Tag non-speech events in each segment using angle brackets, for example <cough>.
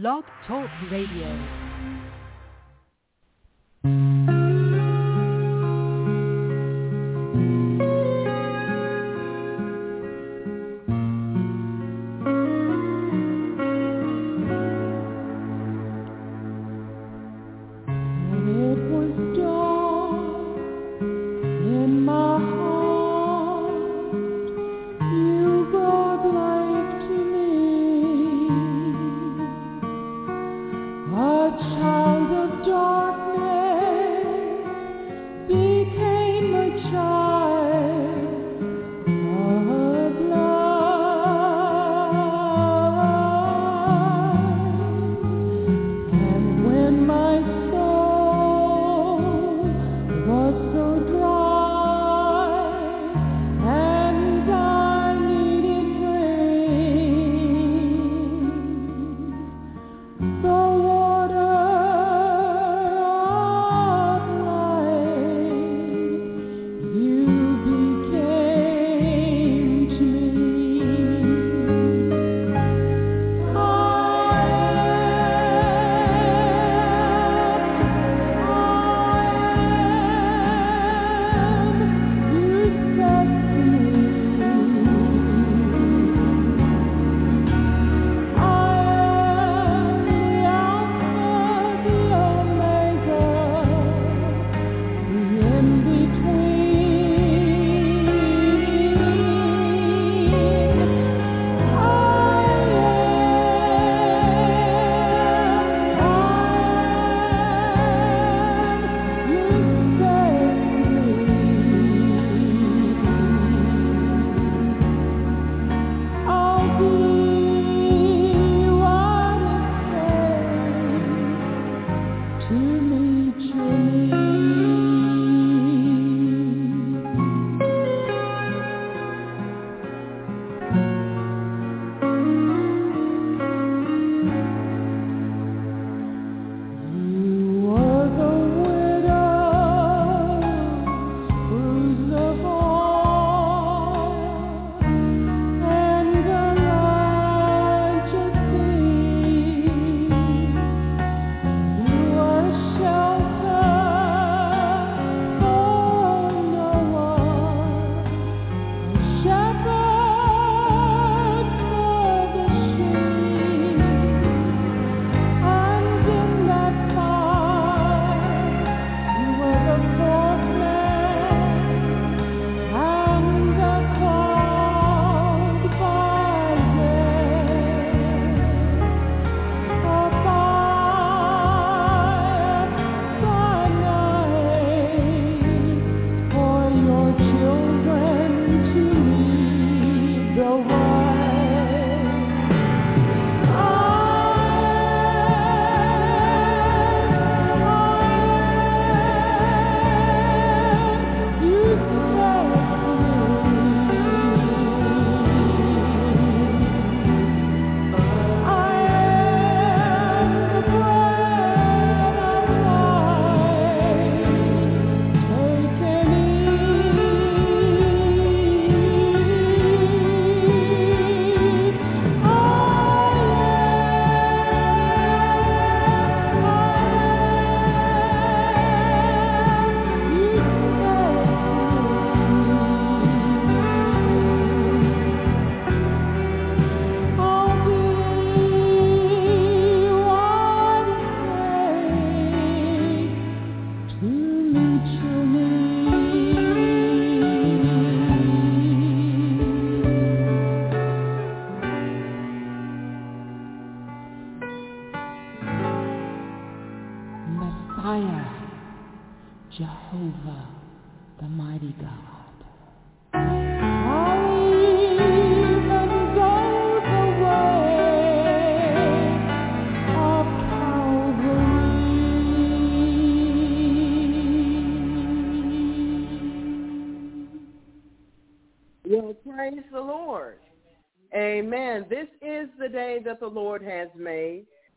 Blog Talk Radio.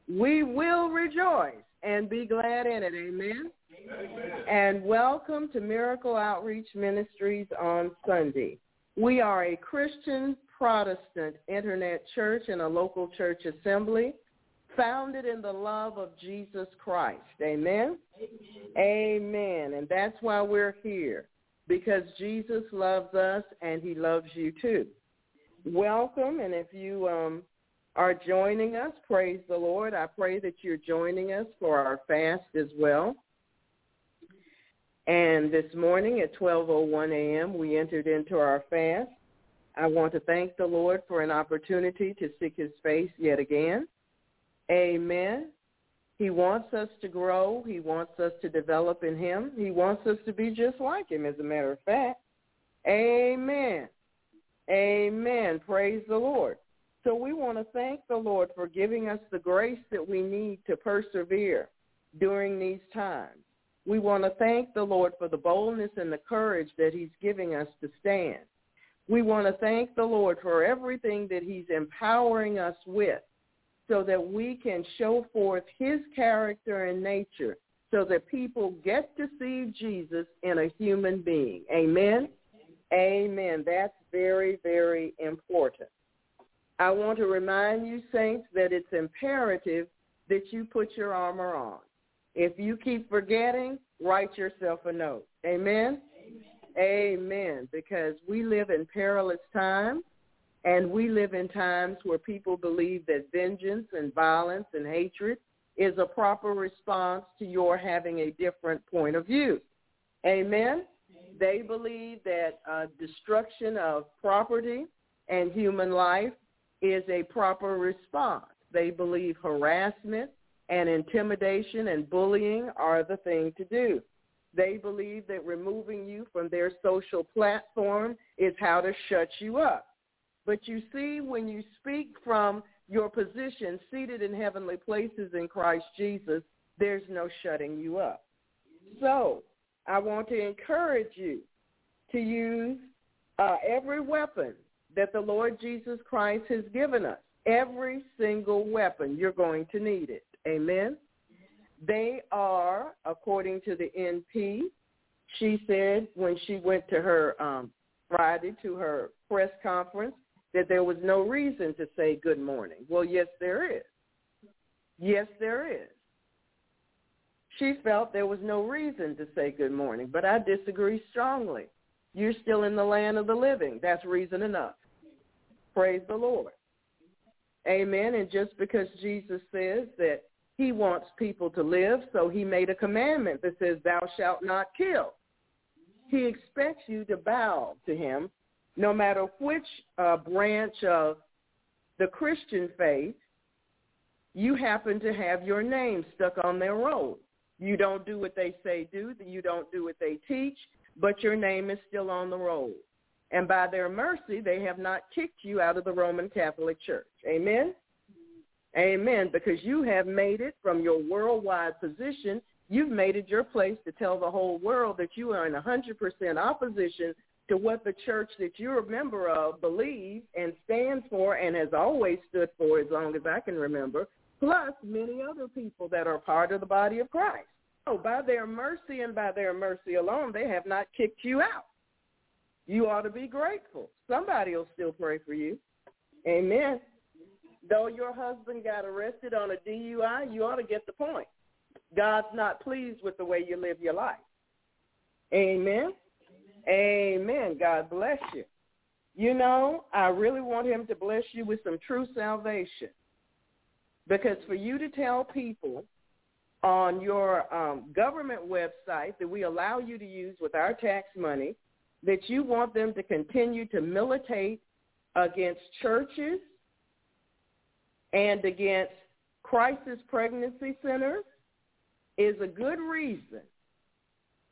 We will rejoice and be glad in it. Amen. And welcome to Miracle Outreach Ministries on Sunday. We are a Christian Protestant internet church and a local church assembly founded in the love of Jesus Christ. Amen? Amen. And that's why we're here, because Jesus loves us and he loves you too. Welcome, and if you um, are joining us, praise the Lord. I pray that you're joining us for our fast as well. And this morning at 12.01 a.m., we entered into our fast. I want to thank the Lord for an opportunity to seek his face yet again. Amen. He wants us to grow. He wants us to develop in him. He wants us to be just like him, as a matter of fact. Amen. Amen. Praise the Lord. So we want to thank the Lord for giving us the grace that we need to persevere during these times. We want to thank the Lord for the boldness and the courage that he's giving us to stand. We want to thank the Lord for everything that he's empowering us with so that we can show forth his character and nature so that people get to see Jesus in a human being. Amen? Amen. That's very, very important. I want to remind you, saints, that it's imperative that you put your armor on. If you keep forgetting, write yourself a note. Amen? Amen. Amen. Because we live in perilous times, and we live in times where people believe that vengeance and violence and hatred is a proper response to your having a different point of view. Amen? They believe that uh, destruction of property and human life is a proper response. They believe harassment and intimidation and bullying are the thing to do. They believe that removing you from their social platform is how to shut you up. But you see, when you speak from your position seated in heavenly places in Christ Jesus, there's no shutting you up. So I want to encourage you to use uh, every weapon that the Lord Jesus Christ has given us. Every single weapon, you're going to need it. Amen. They are, according to the NP, she said when she went to her um, Friday to her press conference that there was no reason to say good morning. Well, yes, there is. Yes, there is. She felt there was no reason to say good morning, but I disagree strongly. You're still in the land of the living. That's reason enough. Praise the Lord. Amen. And just because Jesus says that he wants people to live, so he made a commandment that says, thou shalt not kill. He expects you to bow to him no matter which uh, branch of the Christian faith you happen to have your name stuck on their roll. You don't do what they say do, you don't do what they teach, but your name is still on the roll. And by their mercy, they have not kicked you out of the Roman Catholic Church. Amen? Amen. Because you have made it from your worldwide position, you've made it your place to tell the whole world that you are in 100% opposition to what the church that you're a member of believes and stands for and has always stood for as long as I can remember, plus many other people that are part of the body of Christ. So by their mercy and by their mercy alone, they have not kicked you out you ought to be grateful. Somebody will still pray for you. Amen. Though your husband got arrested on a DUI, you ought to get the point. God's not pleased with the way you live your life. Amen. Amen. God bless you. You know, I really want him to bless you with some true salvation. Because for you to tell people on your um, government website that we allow you to use with our tax money that you want them to continue to militate against churches and against crisis pregnancy centers is a good reason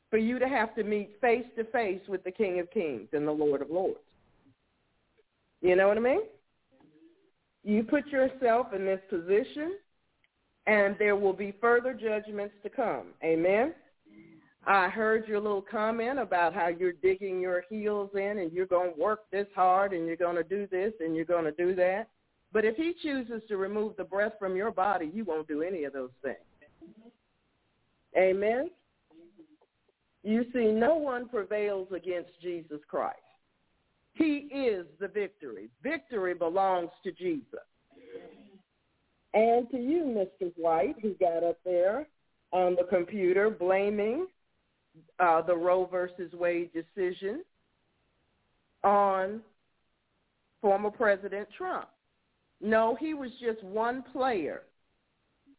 for you to have to meet face to face with the King of Kings and the Lord of Lords. You know what I mean? You put yourself in this position and there will be further judgments to come. Amen? I heard your little comment about how you're digging your heels in and you're going to work this hard and you're going to do this and you're going to do that. But if he chooses to remove the breath from your body, you won't do any of those things. Amen? You see, no one prevails against Jesus Christ. He is the victory. Victory belongs to Jesus. And to you, Mr. White, who got up there on the computer blaming uh, the Roe versus Wade decision on former President Trump. No, he was just one player.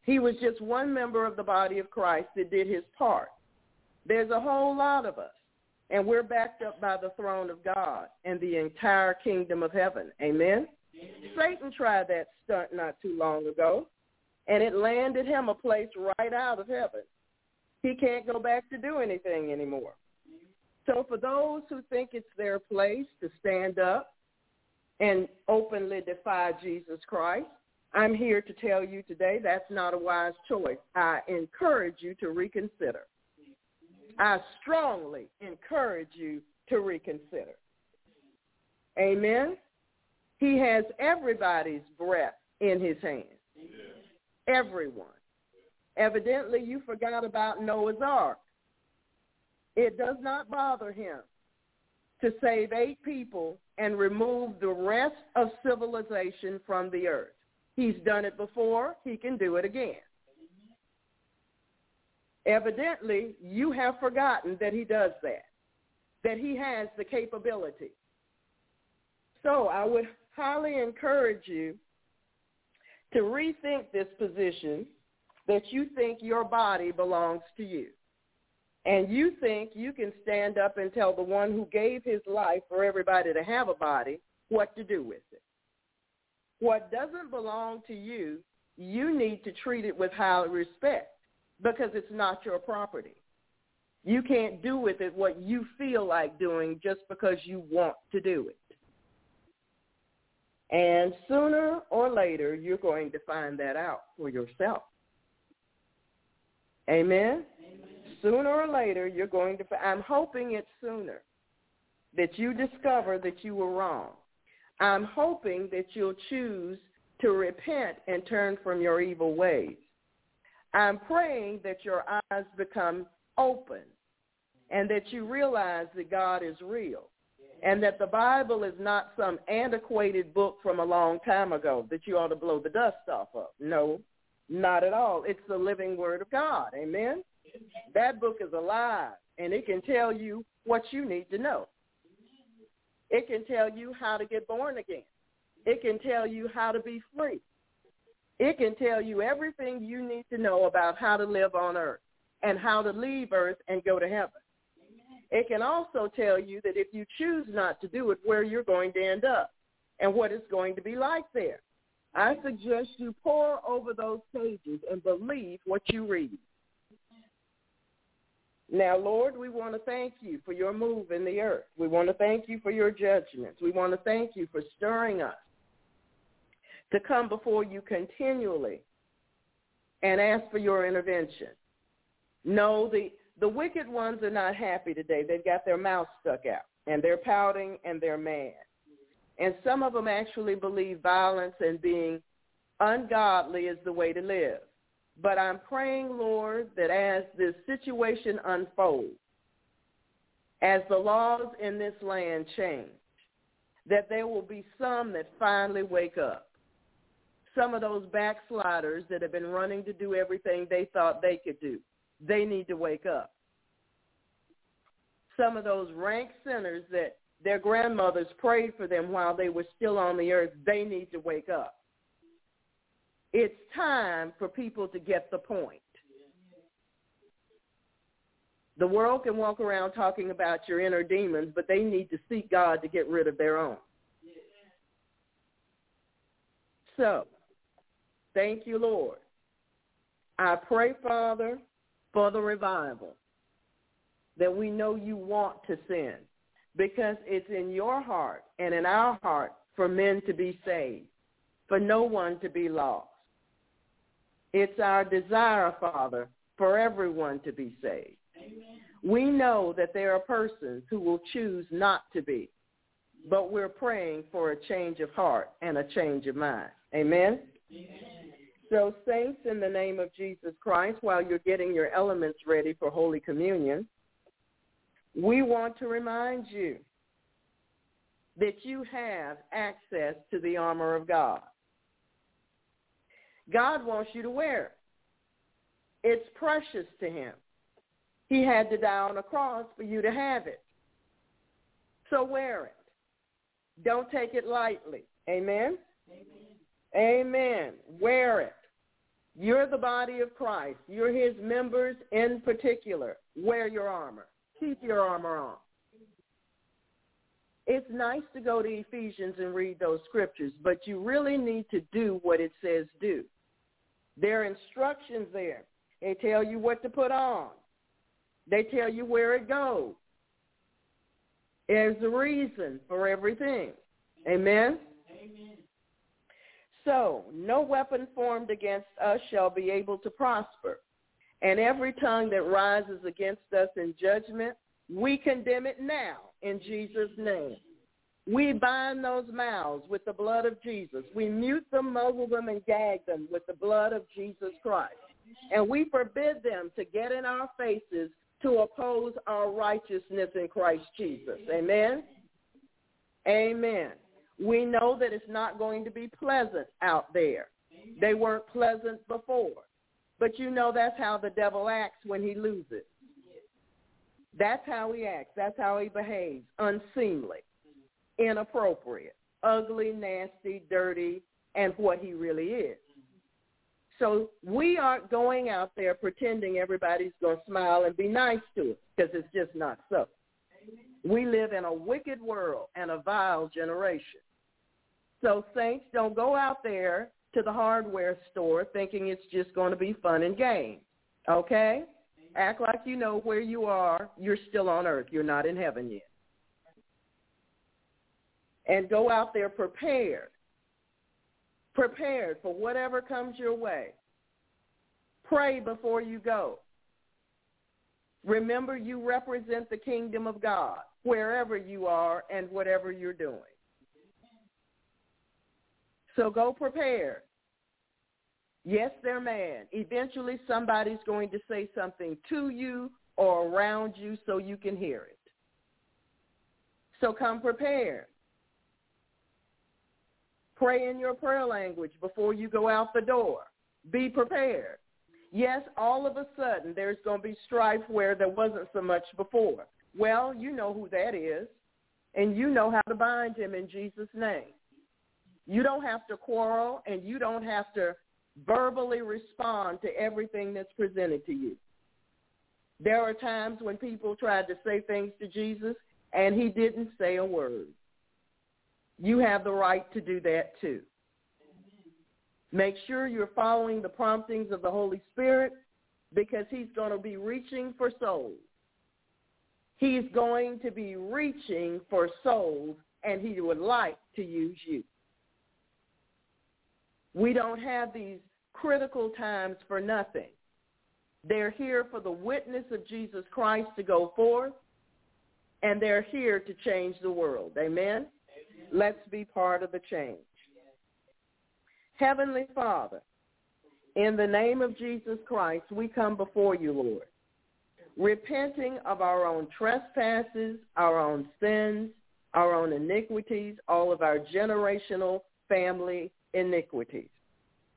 He was just one member of the body of Christ that did his part. There's a whole lot of us, and we're backed up by the throne of God and the entire kingdom of heaven. Amen? Amen. Satan tried that stunt not too long ago, and it landed him a place right out of heaven. He can't go back to do anything anymore. So for those who think it's their place to stand up and openly defy Jesus Christ, I'm here to tell you today that's not a wise choice. I encourage you to reconsider. I strongly encourage you to reconsider. Amen. He has everybody's breath in his hands. Everyone. Evidently, you forgot about Noah's Ark. It does not bother him to save eight people and remove the rest of civilization from the earth. He's done it before. He can do it again. Evidently, you have forgotten that he does that, that he has the capability. So I would highly encourage you to rethink this position that you think your body belongs to you. And you think you can stand up and tell the one who gave his life for everybody to have a body what to do with it. What doesn't belong to you, you need to treat it with high respect because it's not your property. You can't do with it what you feel like doing just because you want to do it. And sooner or later, you're going to find that out for yourself. Amen? Amen. Sooner or later, you're going to, I'm hoping it's sooner that you discover that you were wrong. I'm hoping that you'll choose to repent and turn from your evil ways. I'm praying that your eyes become open and that you realize that God is real and that the Bible is not some antiquated book from a long time ago that you ought to blow the dust off of. No, not at all. It's the living word of God. Amen? That book is alive and it can tell you what you need to know. It can tell you how to get born again. It can tell you how to be free. It can tell you everything you need to know about how to live on earth and how to leave earth and go to heaven. It can also tell you that if you choose not to do it, where you're going to end up and what it's going to be like there. I suggest you pore over those pages and believe what you read. Now, Lord, we want to thank you for your move in the earth. We want to thank you for your judgments. We want to thank you for stirring us to come before you continually and ask for your intervention. No, the, the wicked ones are not happy today. They've got their mouths stuck out, and they're pouting, and they're mad. And some of them actually believe violence and being ungodly is the way to live. But I'm praying, Lord, that as this situation unfolds, as the laws in this land change, that there will be some that finally wake up. Some of those backsliders that have been running to do everything they thought they could do, they need to wake up. Some of those rank sinners that their grandmothers prayed for them while they were still on the earth, they need to wake up. It's time for people to get the point. The world can walk around talking about your inner demons, but they need to seek God to get rid of their own. So, thank you, Lord. I pray, Father, for the revival that we know you want to send because it's in your heart and in our heart for men to be saved, for no one to be lost. It's our desire, Father, for everyone to be saved. Amen. We know that there are persons who will choose not to be, but we're praying for a change of heart and a change of mind. Amen? Amen. So saints, in the name of Jesus Christ, while you're getting your elements ready for Holy Communion, we want to remind you that you have access to the armor of God. God wants you to wear it. It's precious to him. He had to die on a cross for you to have it. So wear it. Don't take it lightly. Amen? Amen. Amen. Wear it. You're the body of Christ. You're his members in particular. Wear your armor. Keep your armor on. It's nice to go to Ephesians and read those scriptures, but you really need to do what it says do. There are instructions there. They tell you what to put on. They tell you where it goes. There's a reason for everything. Amen? Amen. So, no weapon formed against us shall be able to prosper. And every tongue that rises against us in judgment, we condemn it now in Jesus' name. We bind those mouths with the blood of Jesus. We mute them, muzzle them, and gag them with the blood of Jesus Christ. And we forbid them to get in our faces to oppose our righteousness in Christ Jesus. Amen? Amen. We know that it's not going to be pleasant out there. They weren't pleasant before. But you know that's how the devil acts when he loses. That's how he acts. That's how he behaves. Unseemly, inappropriate, ugly, nasty, dirty, and what he really is. So we aren't going out there pretending everybody's going to smile and be nice to us because it's just not so. We live in a wicked world and a vile generation. So saints, don't go out there to the hardware store thinking it's just going to be fun and games. Okay? Act like you know where you are. You're still on earth. You're not in heaven yet. And go out there prepared prepared for whatever comes your way. Pray before you go. Remember, you represent the kingdom of God wherever you are and whatever you're doing. So go prepared. Yes, they're mad. Eventually somebody's going to say something to you or around you so you can hear it. So come prepared. Pray in your prayer language before you go out the door. Be prepared. Yes, all of a sudden there's going to be strife where there wasn't so much before. Well, you know who that is, and you know how to bind him in Jesus' name. You don't have to quarrel, and you don't have to verbally respond to everything that's presented to you. There are times when people tried to say things to Jesus, and he didn't say a word you have the right to do that too. Make sure you're following the promptings of the Holy Spirit because he's going to be reaching for souls. He's going to be reaching for souls and he would like to use you. We don't have these critical times for nothing. They're here for the witness of Jesus Christ to go forth, and they're here to change the world. Amen? Let's be part of the change. Heavenly Father, in the name of Jesus Christ, we come before you, Lord, repenting of our own trespasses, our own sins, our own iniquities, all of our generational family iniquities.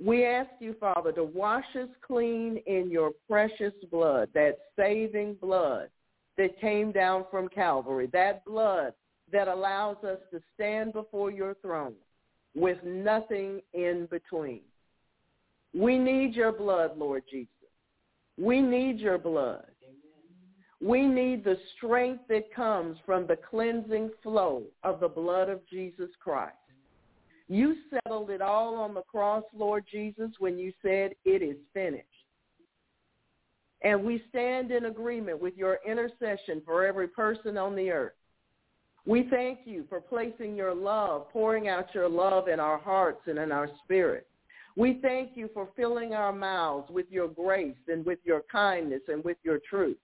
We ask you, Father, to wash us clean in your precious blood, that saving blood that came down from Calvary, that blood that allows us to stand before your throne with nothing in between. We need your blood, Lord Jesus. We need your blood. We need the strength that comes from the cleansing flow of the blood of Jesus Christ. You settled it all on the cross, Lord Jesus, when you said it is finished. And we stand in agreement with your intercession for every person on the earth. We thank you for placing your love, pouring out your love in our hearts and in our spirit. We thank you for filling our mouths with your grace and with your kindness and with your truth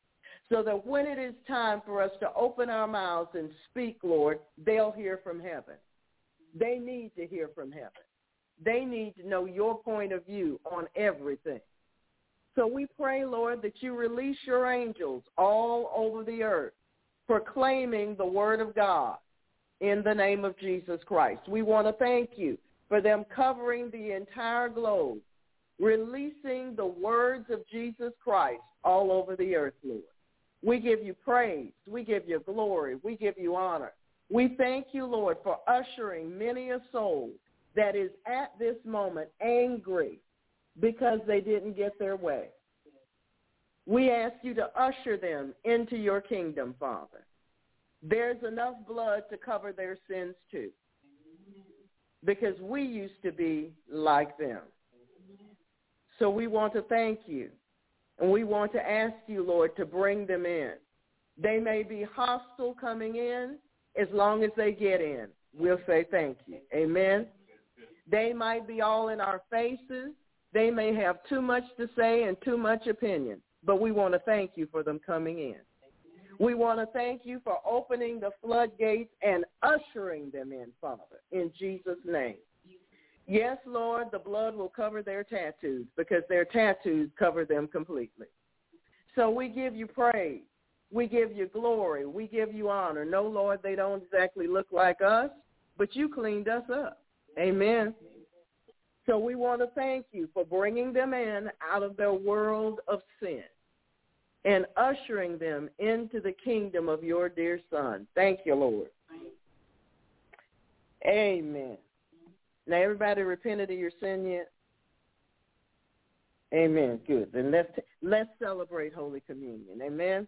so that when it is time for us to open our mouths and speak, Lord, they'll hear from heaven. They need to hear from heaven. They need to know your point of view on everything. So we pray, Lord, that you release your angels all over the earth proclaiming the word of God in the name of Jesus Christ. We want to thank you for them covering the entire globe releasing the words of Jesus Christ all over the earth, Lord. We give you praise. We give you glory. We give you honor. We thank you, Lord, for ushering many a soul that is at this moment angry because they didn't get their way. We ask you to usher them into your kingdom, Father. There's enough blood to cover their sins too because we used to be like them. So we want to thank you. And we want to ask you, Lord, to bring them in. They may be hostile coming in. As long as they get in, we'll say thank you. Amen. They might be all in our faces. They may have too much to say and too much opinion. But we want to thank you for them coming in. We want to thank you for opening the floodgates and ushering them in, Father, in Jesus' name. Yes, Lord, the blood will cover their tattoos because their tattoos cover them completely. So we give you praise. We give you glory. We give you honor. No, Lord, they don't exactly look like us, but you cleaned us up. Amen. So we want to thank you for bringing them in out of their world of sin and ushering them into the kingdom of your dear Son. Thank you, Lord. Amen. Now, everybody repented of your sin yet? Amen. Good. Then let's let's celebrate Holy Communion. Amen.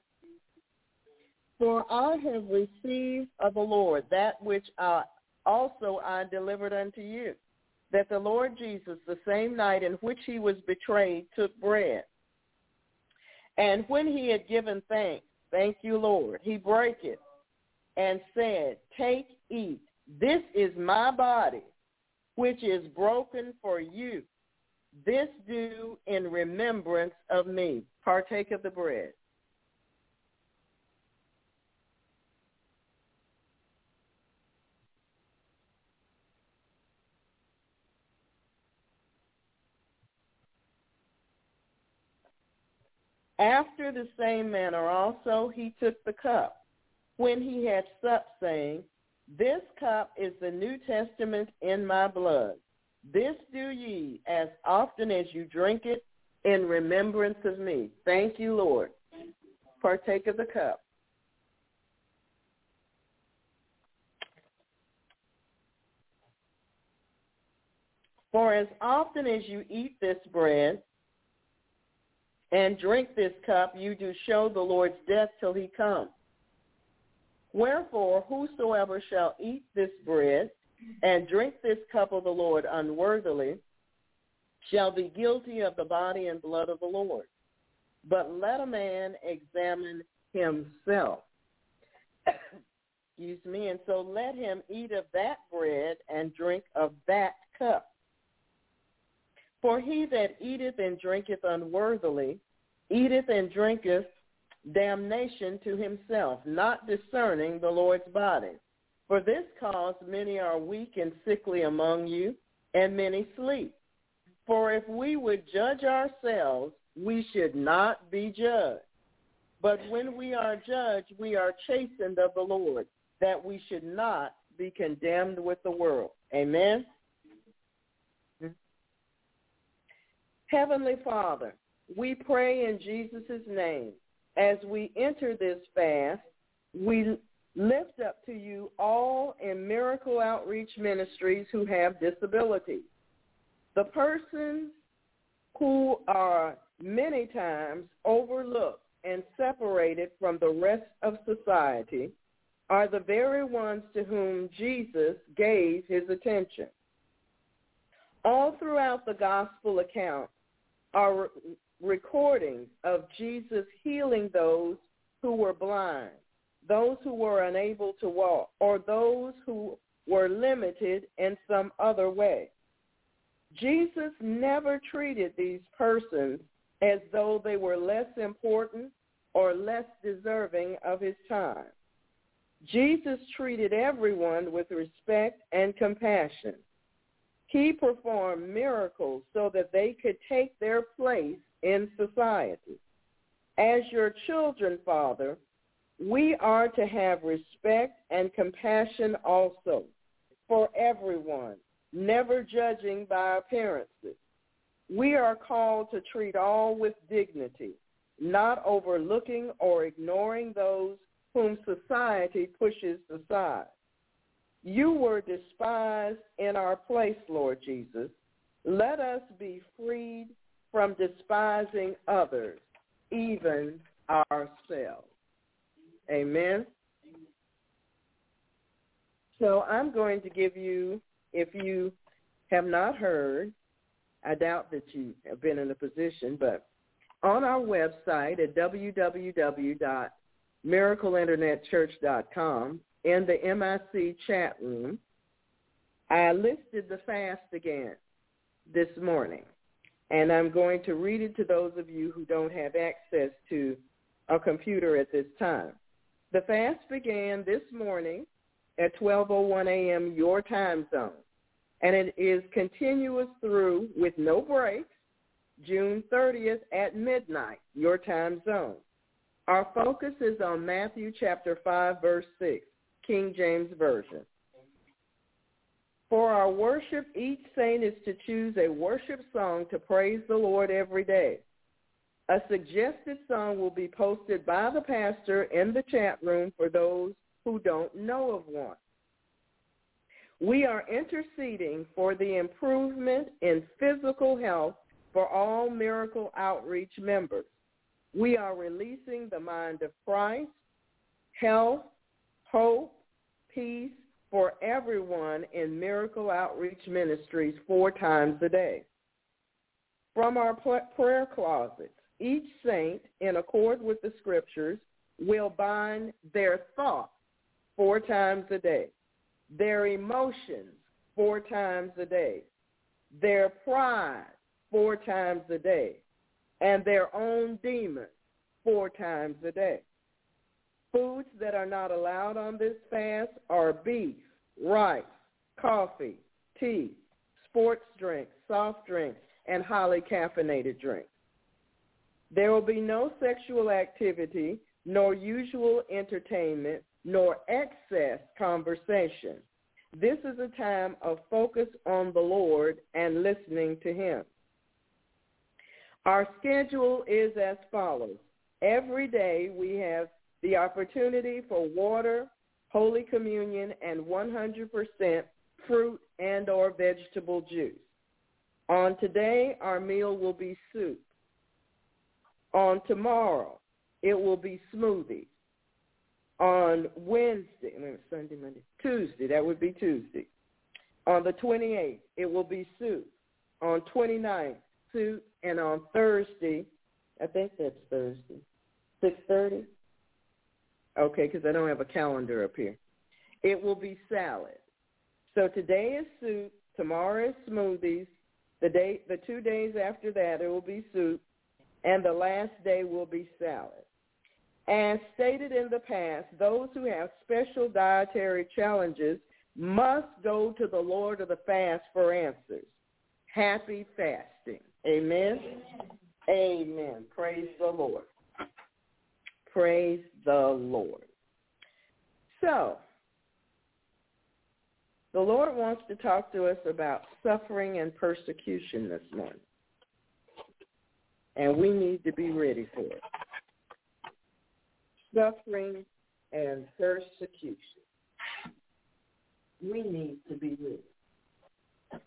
For I have received of the Lord that which I also I delivered unto you, that the Lord Jesus, the same night in which he was betrayed, took bread. And when he had given thanks, thank you, Lord, he brake it and said, Take, eat. This is my body, which is broken for you. This do in remembrance of me. Partake of the bread. After the same manner also he took the cup when he had supped, saying, This cup is the New Testament in my blood. This do ye as often as you drink it in remembrance of me. Thank you, Lord. Partake of the cup. For as often as you eat this bread and drink this cup, you do show the Lord's death till he come. Wherefore, whosoever shall eat this bread and drink this cup of the Lord unworthily shall be guilty of the body and blood of the Lord. But let a man examine himself. <coughs> Excuse me. And so let him eat of that bread and drink of that cup. For he that eateth and drinketh unworthily eateth and drinketh damnation to himself, not discerning the Lord's body. For this cause many are weak and sickly among you, and many sleep. For if we would judge ourselves, we should not be judged. But when we are judged, we are chastened of the Lord, that we should not be condemned with the world. Amen. Heavenly Father, we pray in Jesus' name. As we enter this fast, we lift up to you all in Miracle Outreach Ministries who have disabilities. The persons who are many times overlooked and separated from the rest of society are the very ones to whom Jesus gave his attention. All throughout the gospel account are recordings of Jesus healing those who were blind, those who were unable to walk, or those who were limited in some other way. Jesus never treated these persons as though they were less important or less deserving of his time. Jesus treated everyone with respect and compassion. He performed miracles so that they could take their place in society. As your children, Father, we are to have respect and compassion also for everyone, never judging by appearances. We are called to treat all with dignity, not overlooking or ignoring those whom society pushes aside. You were despised in our place, Lord Jesus. Let us be freed from despising others, even ourselves. Amen. So I'm going to give you, if you have not heard, I doubt that you have been in a position, but on our website at www.miracleinternetchurch.com in the MIC chat room, I listed the fast again this morning. And I'm going to read it to those of you who don't have access to a computer at this time. The fast began this morning at 12.01 a.m. your time zone. And it is continuous through with no breaks, June 30th at midnight, your time zone. Our focus is on Matthew chapter 5, verse 6, King James Version. For our worship, each saint is to choose a worship song to praise the Lord every day. A suggested song will be posted by the pastor in the chat room for those who don't know of one. We are interceding for the improvement in physical health for all Miracle Outreach members. We are releasing the mind of Christ, health, hope, peace for everyone in Miracle Outreach Ministries four times a day. From our prayer closets, each saint, in accord with the scriptures, will bind their thoughts four times a day, their emotions four times a day, their pride four times a day, and their own demons four times a day. Foods that are not allowed on this fast are beef, rice, coffee, tea, sports drinks, soft drinks, and highly caffeinated drinks. There will be no sexual activity, nor usual entertainment, nor excess conversation. This is a time of focus on the Lord and listening to him. Our schedule is as follows. Every day we have the opportunity for water, Holy Communion, and 100% fruit and or vegetable juice. On today, our meal will be soup. On tomorrow, it will be smoothies. On Wednesday, Sunday, Monday, Tuesday, that would be Tuesday. On the 28th, it will be soup. On 29th, soup. And on Thursday, I think that's Thursday, 6.30? Okay, because I don't have a calendar up here. It will be salad. So today is soup. Tomorrow is smoothies. The day, the two days after that, it will be soup and the last day will be salad. As stated in the past, those who have special dietary challenges must go to the Lord of the fast for answers. Happy fasting. Amen. Amen. Praise the Lord. Praise the Lord. So, the Lord wants to talk to us about suffering and persecution this morning and we need to be ready for it. Suffering and persecution. We need to be ready.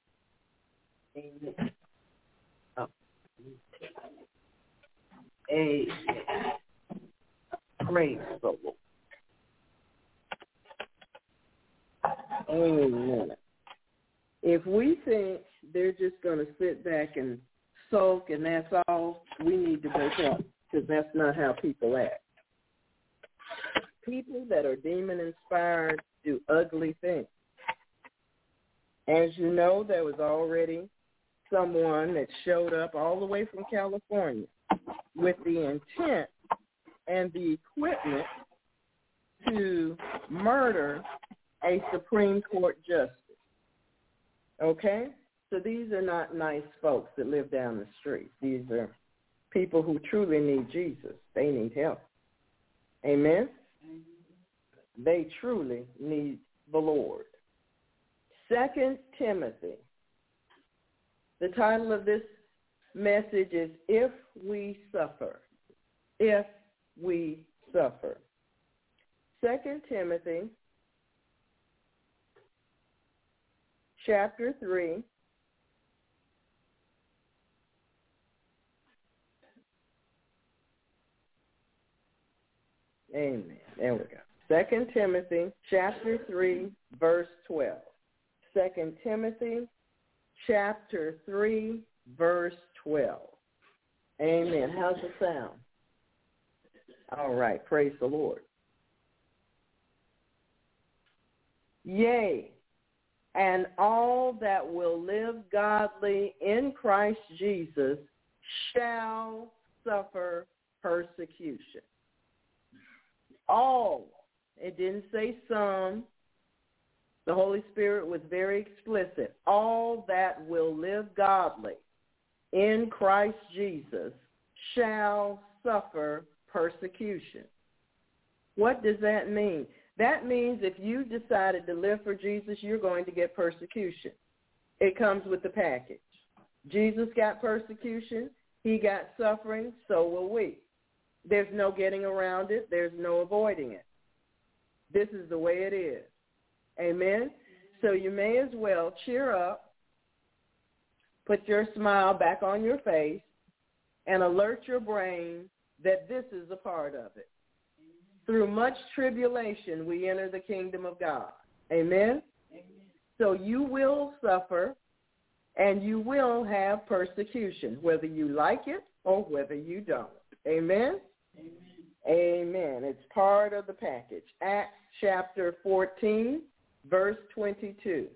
Amen. Oh. Amen. Praise the Lord. Amen. If we think they're just going to sit back and sulk and that's all, we need to wake up because that's not how people act. People that are demon inspired do ugly things. As you know, there was already someone that showed up all the way from California with the intent and the equipment to murder a Supreme Court justice. Okay? So these are not nice folks that live down the street. These are people who truly need Jesus. They need help. Amen? They truly need the Lord. Second Timothy. The title of this message is if we suffer. If we suffer. Second Timothy chapter 3 Amen. There we go. Second Timothy chapter 3 verse 12. Second Timothy chapter 3 verse 12. Amen. How's it sound? All right. Praise the Lord. Yea, and all that will live godly in Christ Jesus shall suffer persecution. All. It didn't say some. The Holy Spirit was very explicit. All that will live godly in Christ Jesus shall suffer persecution. What does that mean? That means if you decided to live for Jesus, you're going to get persecution. It comes with the package. Jesus got persecution. He got suffering. So will we. There's no getting around it. There's no avoiding it. This is the way it is. Amen? So you may as well cheer up, put your smile back on your face, and alert your brain that this is a part of it. Through much tribulation, we enter the kingdom of God. Amen? Amen? So you will suffer and you will have persecution, whether you like it or whether you don't. Amen? Amen. Amen. It's part of the package. Acts chapter 14, verse 22.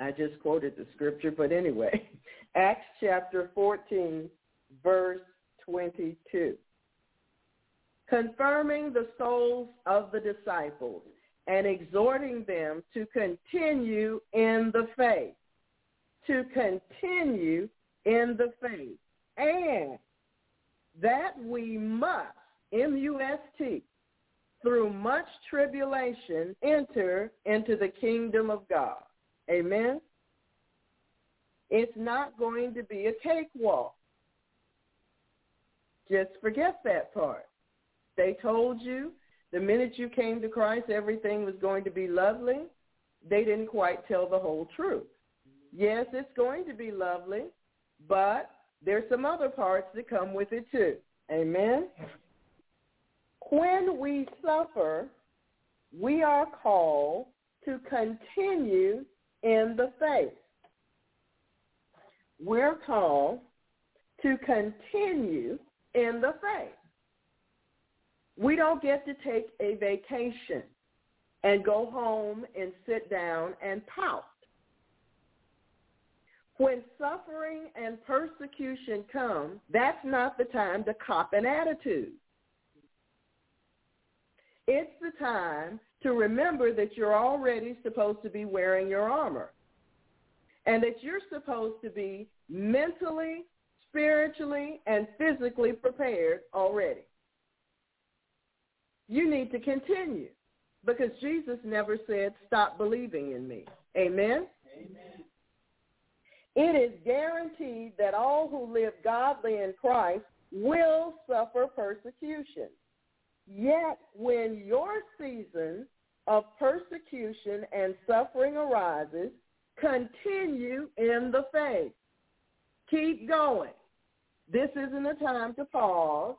I just quoted the scripture, but anyway, <laughs> Acts chapter 14, verse 22. Confirming the souls of the disciples and exhorting them to continue in the faith. To continue in the faith. And that we must, M-U-S-T, through much tribulation enter into the kingdom of God. Amen? It's not going to be a cakewalk. Just forget that part. They told you the minute you came to Christ, everything was going to be lovely. They didn't quite tell the whole truth. Yes, it's going to be lovely, but there's some other parts that come with it too. Amen? When we suffer, we are called to continue in the faith. We're called to continue in the faith. We don't get to take a vacation and go home and sit down and pout. When suffering and persecution come, that's not the time to cop an attitude. It's the time to remember that you're already supposed to be wearing your armor and that you're supposed to be mentally, spiritually, and physically prepared already. You need to continue because Jesus never said, stop believing in me. Amen? Amen. It is guaranteed that all who live godly in Christ will suffer persecution. Yet when your season of persecution and suffering arises, continue in the faith. Keep going. This isn't a time to pause.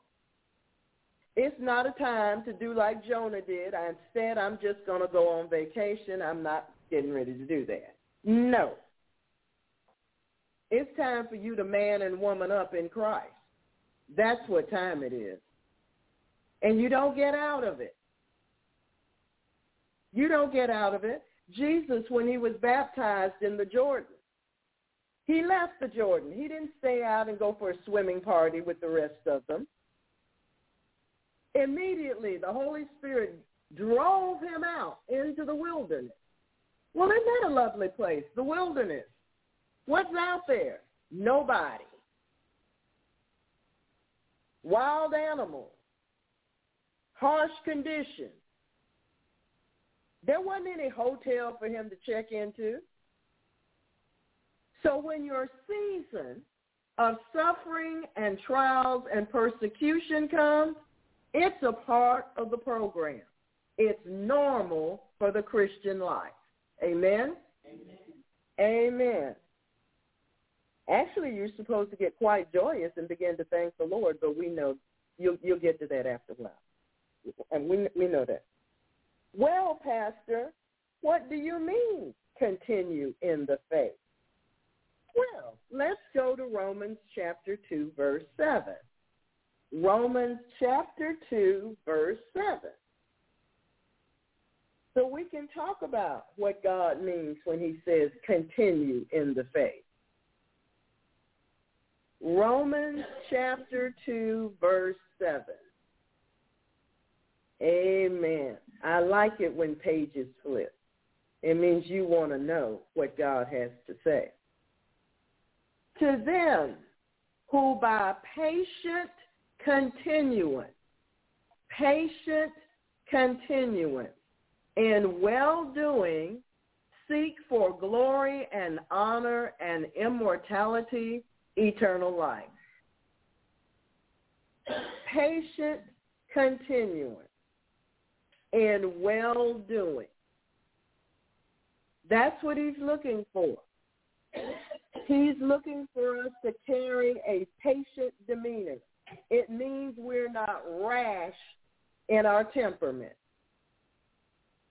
It's not a time to do like Jonah did. Instead, I'm just going to go on vacation. I'm not getting ready to do that. No. It's time for you to man and woman up in Christ. That's what time it is. And you don't get out of it. You don't get out of it. Jesus, when he was baptized in the Jordan, he left the Jordan. He didn't stay out and go for a swimming party with the rest of them. Immediately, the Holy Spirit drove him out into the wilderness. Well, isn't that a lovely place, the wilderness? What's out there? Nobody. Wild animals. Harsh conditions. There wasn't any hotel for him to check into. So when your season of suffering and trials and persecution comes, it's a part of the program. It's normal for the Christian life. Amen? Amen. Amen. Actually, you're supposed to get quite joyous and begin to thank the Lord, but we know you'll, you'll get to that after a while. And we, we know that. Well, Pastor, what do you mean continue in the faith? Well, let's go to Romans chapter 2, verse 7. Romans chapter 2, verse 7. So we can talk about what God means when he says continue in the faith. Romans chapter 2, verse 7. Amen. I like it when pages flip. It means you want to know what God has to say. To them who by patient continuance, patient continuance in well-doing seek for glory and honor and immortality, eternal life. Patient continuance in well-doing. That's what he's looking for. He's looking for us to carry a patient demeanor. It means we're not rash in our temperament.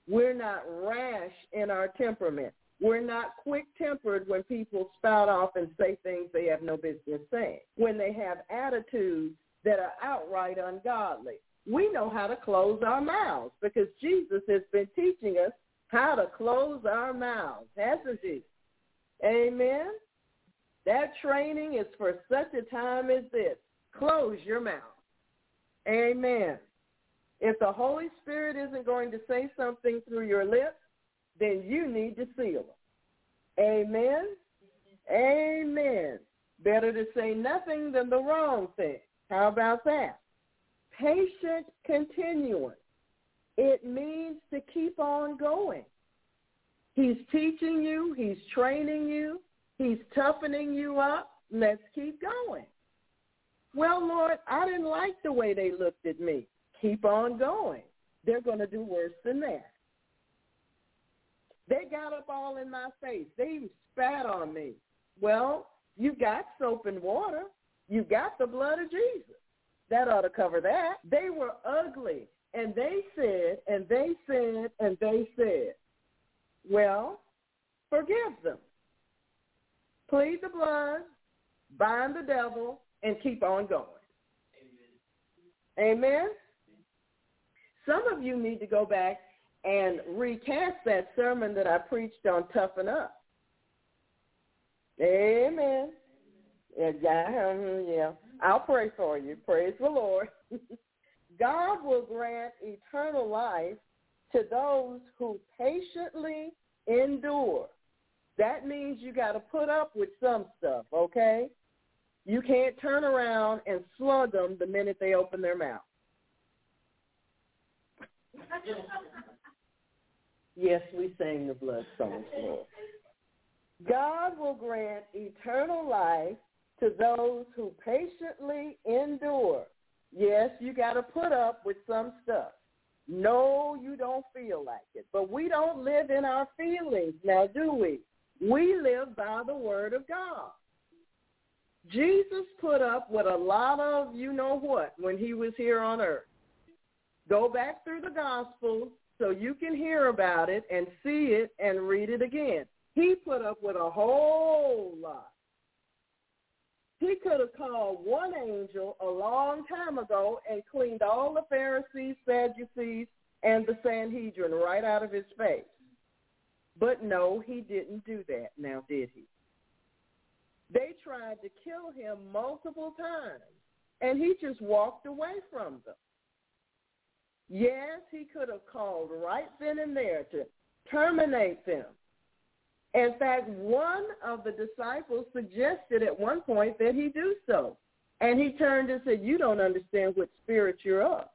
We're not rash in our temperament. We're not quick-tempered when people spout off and say things they have no business saying, when they have attitudes that are outright ungodly. We know how to close our mouths because Jesus has been teaching us how to close our mouths, hasn't he? Amen. That training is for such a time as this. Close your mouth. Amen. If the Holy Spirit isn't going to say something through your lips, then you need to seal them. Amen. Amen. Better to say nothing than the wrong thing. How about that? Patient continuance. It means to keep on going. He's teaching you. He's training you. He's toughening you up. Let's keep going. Well, Lord, I didn't like the way they looked at me. Keep on going. They're going to do worse than that. They got up all in my face. They even spat on me. Well, you got soap and water. You got the blood of Jesus. That ought to cover that. They were ugly. And they said, and they said, and they said, well, forgive them. Plead the blood, bind the devil, and keep on going. Amen. Amen? Some of you need to go back and recast that sermon that I preached on Toughen Up. Amen. Yeah, yeah. I'll pray for you. Praise the Lord. <laughs> God will grant eternal life to those who patiently endure. That means you got to put up with some stuff, okay? You can't turn around and slug them the minute they open their mouth. <laughs> yes, we sang the blood songs, Lord. God will grant eternal life to those who patiently endure. Yes, you got to put up with some stuff. No, you don't feel like it. But we don't live in our feelings now, do we? We live by the word of God. Jesus put up with a lot of you know what when he was here on earth. Go back through the Gospels so you can hear about it and see it and read it again. He put up with a whole lot. He could have called one angel a long time ago and cleaned all the Pharisees, Sadducees, and the Sanhedrin right out of his face. But no, he didn't do that now, did he? They tried to kill him multiple times, and he just walked away from them. Yes, he could have called right then and there to terminate them. In fact, one of the disciples suggested at one point that he do so. And he turned and said, you don't understand what spirit you're of.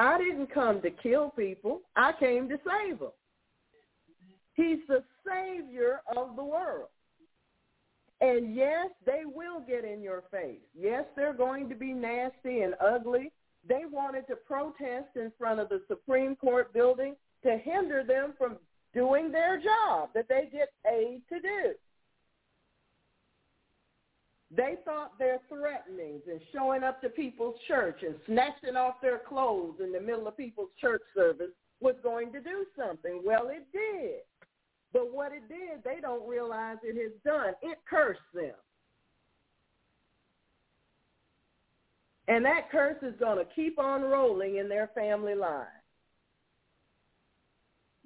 I didn't come to kill people. I came to save them. He's the Savior of the world. And yes, they will get in your face. Yes, they're going to be nasty and ugly. They wanted to protest in front of the Supreme Court building to hinder them from doing their job that they get paid to do. They thought their threatenings and showing up to people's church and snatching off their clothes in the middle of people's church service was going to do something. Well, it did. But what it did, they don't realize it has done. It cursed them. And that curse is going to keep on rolling in their family line.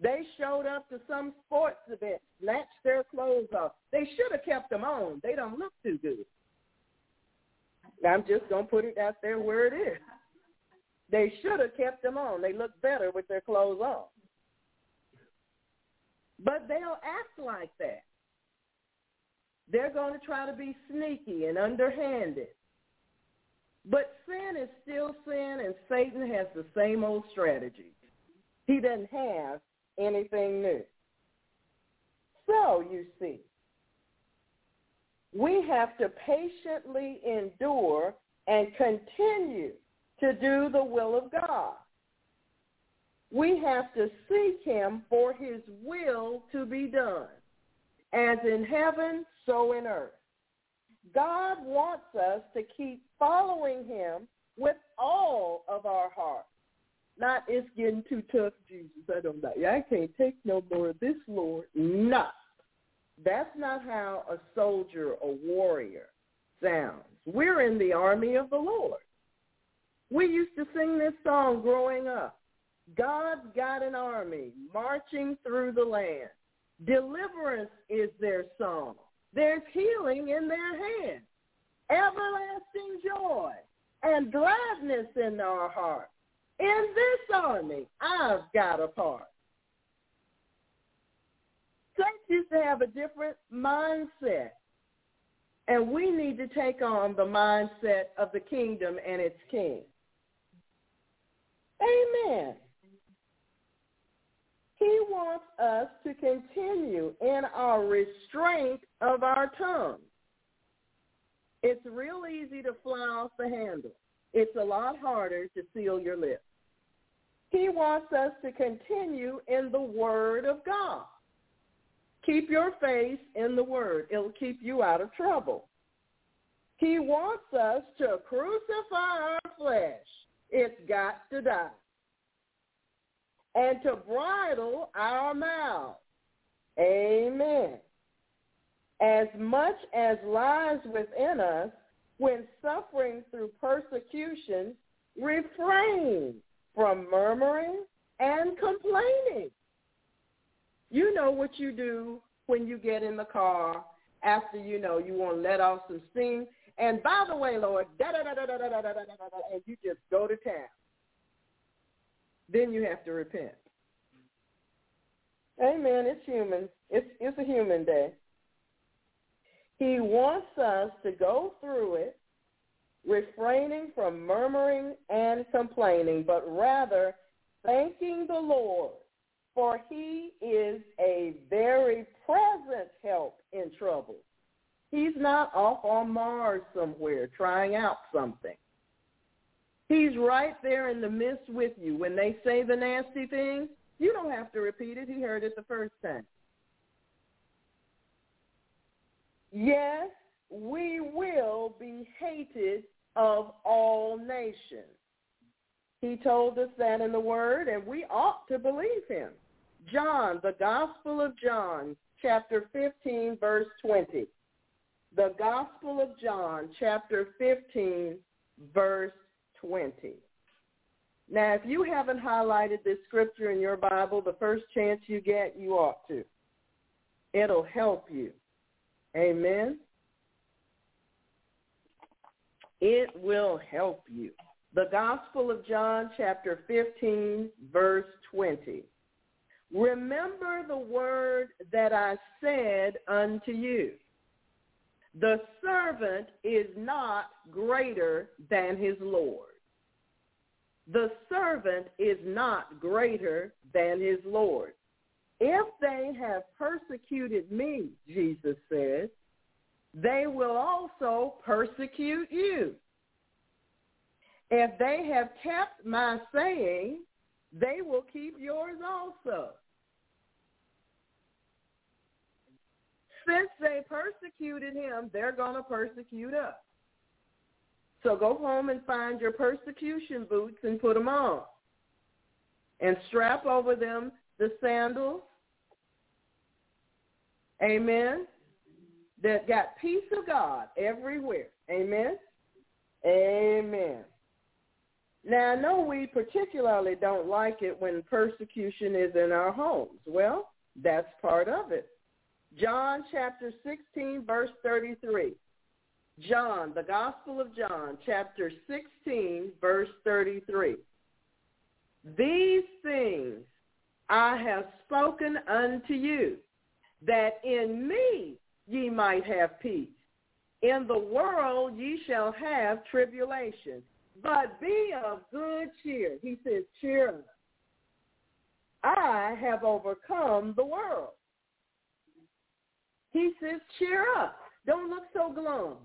They showed up to some sports event, snatched their clothes off. They should have kept them on. They don't look too good. I'm just going to put it out there where it is. They should have kept them on. They look better with their clothes on. But they'll act like that. They're going to try to be sneaky and underhanded. But sin is still sin, and Satan has the same old strategy. He doesn't have anything new. So, you see, we have to patiently endure and continue to do the will of God. We have to seek him for his will to be done, as in heaven, so in earth. God wants us to keep following him with all of our heart. Not it's getting too tough, Jesus. I don't know. I can't take no more of this, Lord. No. That's not how a soldier, a warrior sounds. We're in the army of the Lord. We used to sing this song growing up. God's got an army marching through the land. Deliverance is their song. There's healing in their hands, everlasting joy, and gladness in our hearts. In this army, I've got a part. Saints used to have a different mindset. And we need to take on the mindset of the kingdom and its king. Amen. He wants us to continue in our restraint of our tongue. It's real easy to fly off the handle. It's a lot harder to seal your lips. He wants us to continue in the Word of God. Keep your face in the Word. It'll keep you out of trouble. He wants us to crucify our flesh. It's got to die and to bridle our mouths. Amen. As much as lies within us, when suffering through persecution, refrain from murmuring and complaining. You know what you do when you get in the car after you know you want to let off some steam. And by the way, Lord, da da da da da da da da da da, and you just go to town then you have to repent. Amen. It's human. It's it's a human day. He wants us to go through it, refraining from murmuring and complaining, but rather thanking the Lord, for he is a very present help in trouble. He's not off on Mars somewhere trying out something. He's right there in the midst with you. When they say the nasty things, you don't have to repeat it. He heard it the first time. Yes, we will be hated of all nations. He told us that in the Word, and we ought to believe him. John, the Gospel of John, chapter 15, verse 20. The Gospel of John, chapter 15, verse 20. Now, if you haven't highlighted this scripture in your Bible, the first chance you get, you ought to. It'll help you. Amen. It will help you. The Gospel of John, chapter 15, verse 20. Remember the word that I said unto you. The servant is not greater than his Lord the servant is not greater than his Lord. If they have persecuted me, Jesus says, they will also persecute you. If they have kept my saying, they will keep yours also. Since they persecuted him, they're going to persecute us. So go home and find your persecution boots and put them on. And strap over them the sandals. Amen. That got peace of God everywhere. Amen. Amen. Now, I know we particularly don't like it when persecution is in our homes. Well, that's part of it. John chapter 16, verse 33. John, the Gospel of John, chapter 16, verse 33. These things I have spoken unto you, that in me ye might have peace. In the world ye shall have tribulation, but be of good cheer. He says, cheer up. I have overcome the world. He says, cheer up. Don't look so glum.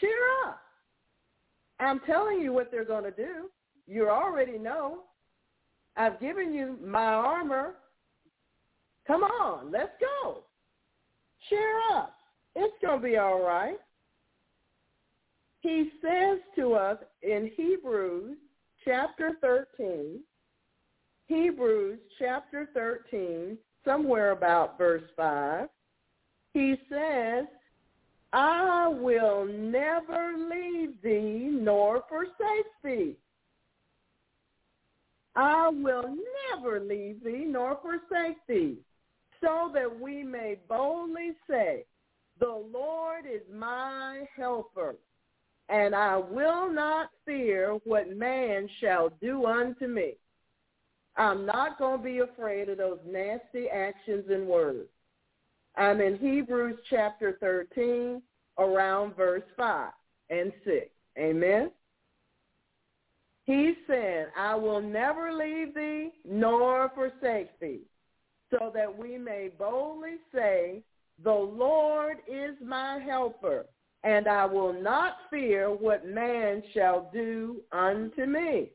Cheer up. I'm telling you what they're going to do. You already know. I've given you my armor. Come on, let's go. Cheer up. It's going to be all right. He says to us in Hebrews chapter 13, Hebrews chapter 13, somewhere about verse 5, he says, I will never leave thee nor forsake thee. I will never leave thee nor forsake thee, so that we may boldly say, the Lord is my helper, and I will not fear what man shall do unto me. I'm not going to be afraid of those nasty actions and words. I'm in Hebrews chapter 13, around verse 5 and 6. Amen? He said, I will never leave thee nor forsake thee, so that we may boldly say, the Lord is my helper, and I will not fear what man shall do unto me.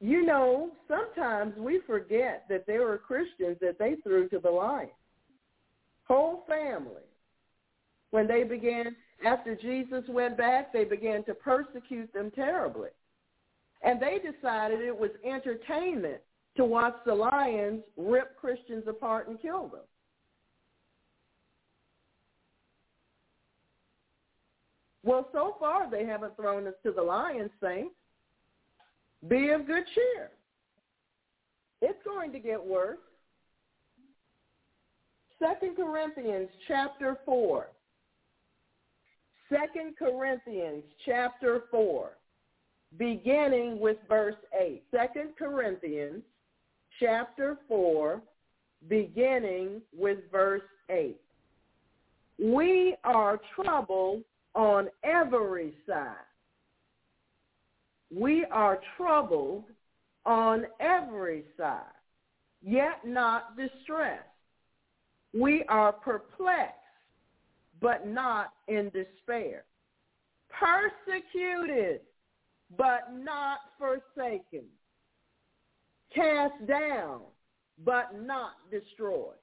You know, sometimes we forget that there were Christians that they threw to the lion whole family. When they began, after Jesus went back, they began to persecute them terribly. And they decided it was entertainment to watch the lions rip Christians apart and kill them. Well, so far they haven't thrown us to the lions, saints. Be of good cheer. It's going to get worse. Second Corinthians chapter 4. Second Corinthians chapter 4, beginning with verse 8. Second Corinthians chapter 4, beginning with verse 8. We are troubled on every side. We are troubled on every side, yet not distressed we are perplexed, but not in despair. Persecuted, but not forsaken. Cast down, but not destroyed.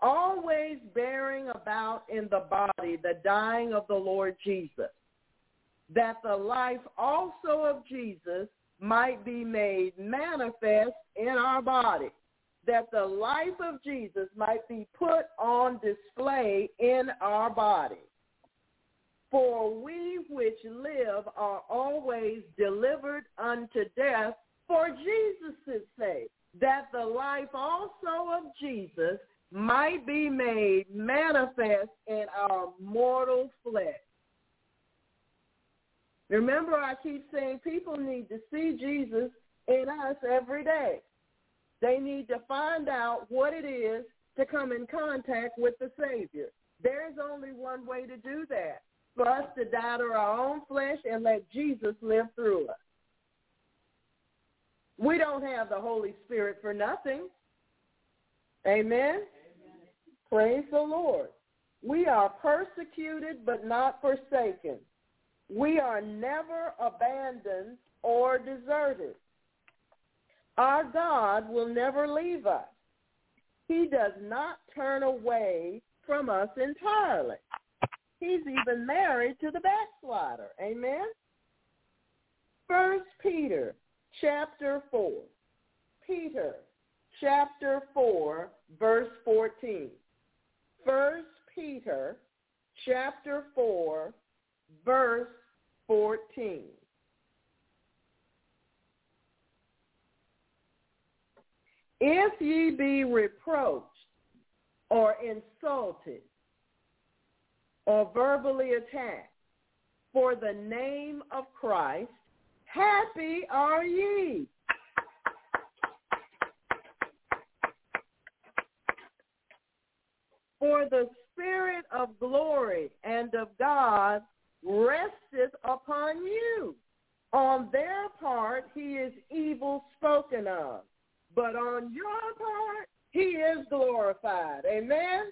Always bearing about in the body the dying of the Lord Jesus, that the life also of Jesus might be made manifest in our body that the life of Jesus might be put on display in our body. For we which live are always delivered unto death for Jesus' sake, that the life also of Jesus might be made manifest in our mortal flesh. Remember, I keep saying people need to see Jesus in us every day. They need to find out what it is to come in contact with the Savior. There's only one way to do that, for us to die to our own flesh and let Jesus live through us. We don't have the Holy Spirit for nothing. Amen? Praise the Lord. We are persecuted but not forsaken. We are never abandoned or deserted. Our God will never leave us. He does not turn away from us entirely. He's even married to the backslider. Amen? First Peter chapter 4. Peter chapter 4, verse 14. First Peter chapter 4, verse 14. If ye be reproached or insulted or verbally attacked for the name of Christ, happy are ye. For the Spirit of glory and of God resteth upon you. On their part he is evil spoken of, but on your part he is glorified. Amen?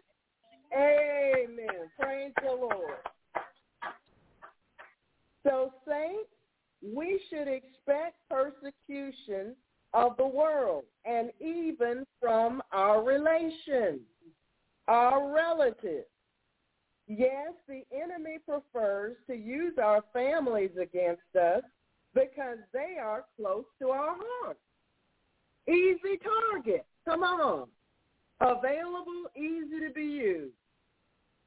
Amen. Praise the Lord. So, saints, we should expect persecution of the world and even from our relations, our relatives. Yes, the enemy prefers to use our families against us because they are close to our heart. Easy target. Come on. Available, easy to be used.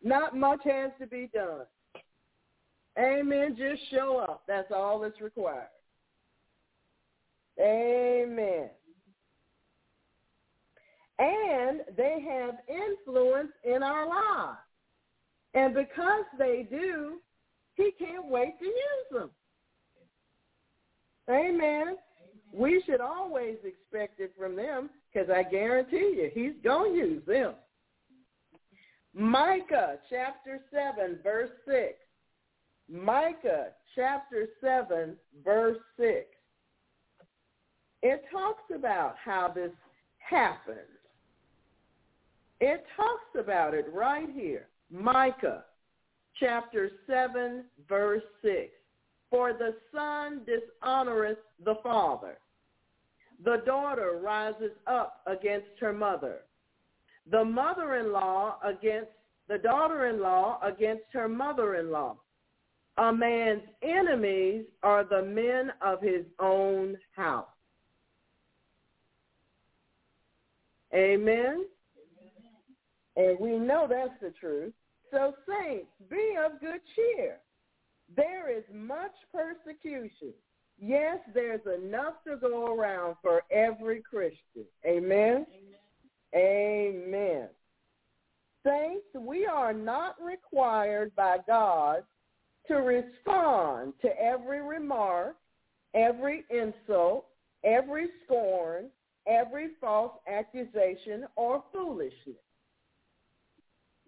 Not much has to be done. Amen. Just show up. That's all that's required. Amen. And they have influence in our lives. And because they do, he can't wait to use them. Amen. We should always expect it from them because I guarantee you he's going to use them. Micah chapter 7, verse 6. Micah chapter 7, verse 6. It talks about how this happens. It talks about it right here. Micah chapter 7, verse 6. For the son dishonoreth the father. The daughter rises up against her mother. The mother-in-law against the daughter-in-law against her mother-in-law. A man's enemies are the men of his own house. Amen. And we know that's the truth. So saints, be of good cheer. There is much persecution. Yes, there's enough to go around for every Christian. Amen? Amen. Amen. Saints, we are not required by God to respond to every remark, every insult, every scorn, every false accusation or foolishness.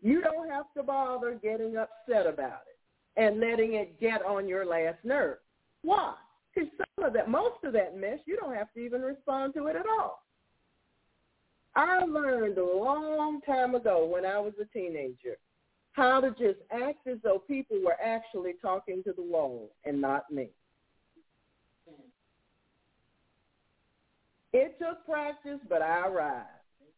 You don't have to bother getting upset about it and letting it get on your last nerve. Why? Because some of that, most of that mess, you don't have to even respond to it at all. I learned a long time ago when I was a teenager how to just act as though people were actually talking to the wall and not me. It took practice, but I arrived.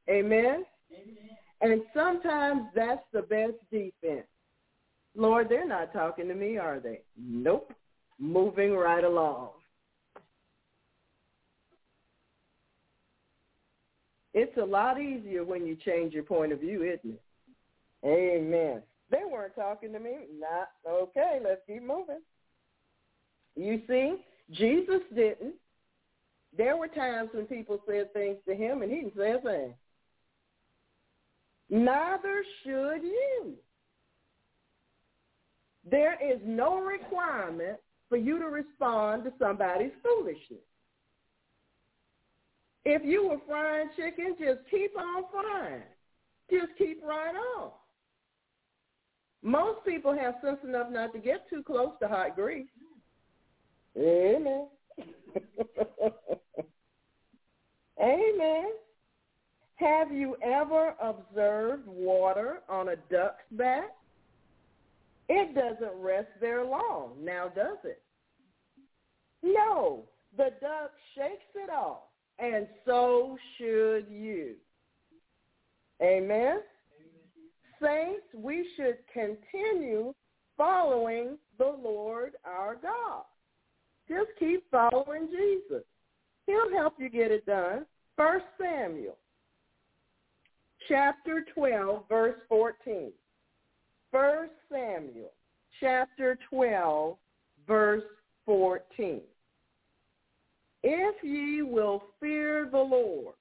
Amen? Amen. And sometimes that's the best defense. Lord, they're not talking to me, are they? Nope. Moving right along. It's a lot easier when you change your point of view, isn't it? Amen. They weren't talking to me. Not okay. Let's keep moving. You see, Jesus didn't. There were times when people said things to him and he didn't say a thing. Neither should you. There is no requirement for you to respond to somebody's foolishness. If you were frying chicken, just keep on frying. Just keep right on. Most people have sense enough not to get too close to hot grease. Amen. <laughs> Amen. Have you ever observed water on a duck's back? It doesn't rest there long, now does it? No, the duck shakes it off, and so should you. Amen? Saints, we should continue following the Lord our God. Just keep following Jesus. He'll help you get it done. First Samuel chapter 12, verse 14. First Samuel chapter 12, verse 14. If ye will fear the Lord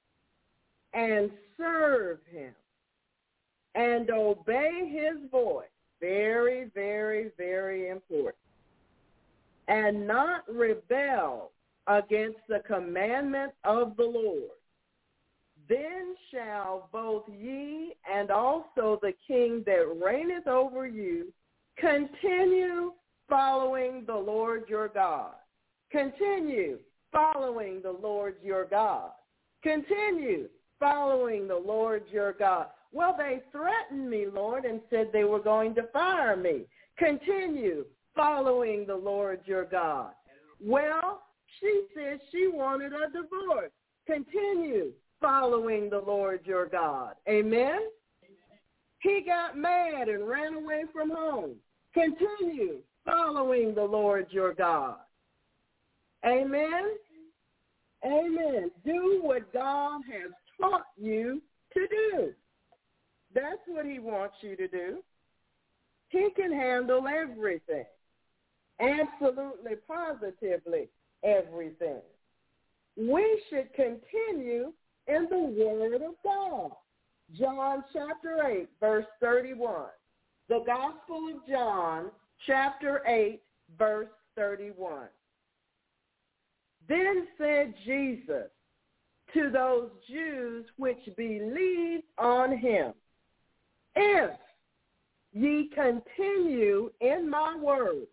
and serve him and obey his voice, very, very, very important, and not rebel against the commandment of the Lord, then shall both ye and also the king that reigneth over you continue following the Lord your God. Continue following the Lord your God. Continue following the Lord your God. Well, they threatened me, Lord, and said they were going to fire me. Continue following the Lord your God. Well, she said she wanted a divorce. Continue following the Lord your God. Amen? He got mad and ran away from home. Continue following the Lord your God. Amen? Amen. Do what God has taught you to do. What he wants you to do. He can handle everything. Absolutely, positively everything. We should continue in the Word of God. John chapter 8, verse 31. The Gospel of John chapter 8, verse 31. Then said Jesus to those Jews which believed on him, If ye continue in my word,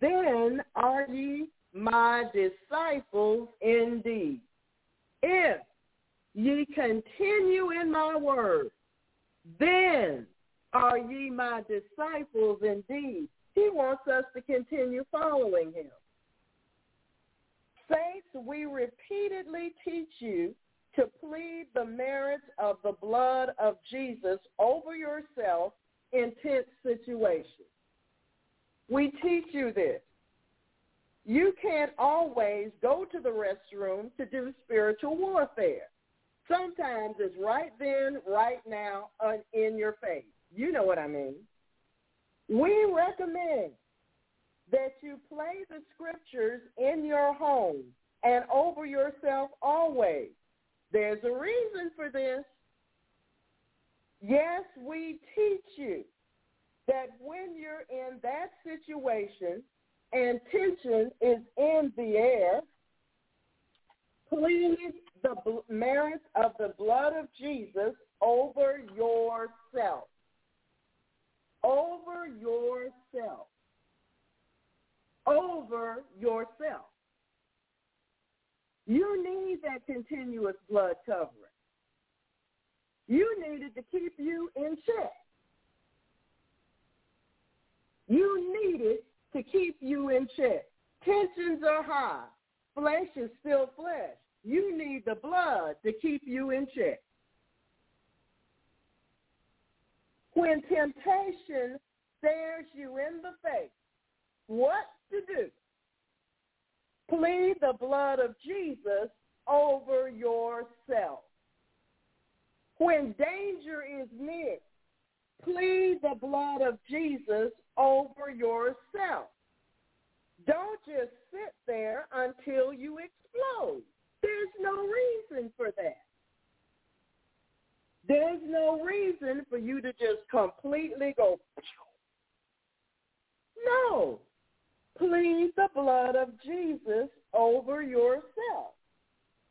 then are ye my disciples indeed. If ye continue in my word, then are ye my disciples indeed. He wants us to continue following him. Saints, we repeatedly teach you to plead the merits of the blood of Jesus over yourself in tense situations. We teach you this. You can't always go to the restroom to do spiritual warfare. Sometimes it's right then, right now, in your face. You know what I mean. We recommend that you play the scriptures in your home and over yourself always. There's a reason for this. Yes, we teach you that when you're in that situation and tension is in the air, please the merits of the blood of Jesus over yourself. Over yourself. Over yourself. You need that continuous blood covering. You need it to keep you in check. You need it to keep you in check. Tensions are high. Flesh is still flesh. You need the blood to keep you in check. When temptation stares you in the face, what to do? Plead the blood of Jesus over yourself. When danger is near, plead the blood of Jesus over yourself. Don't just sit there until you explode. There's no reason for that. There's no reason for you to just completely go. No. Plead the blood of Jesus over yourself.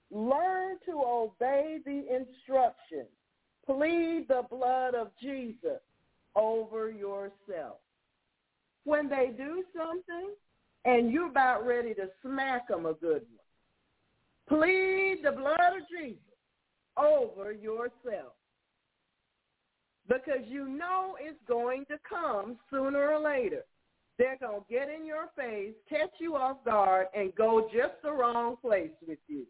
Learn to obey the instructions. Plead the blood of Jesus over yourself. When they do something and you're about ready to smack them a good one, plead the blood of Jesus over yourself. Because you know it's going to come sooner or later. They're going to get in your face, catch you off guard, and go just the wrong place with you.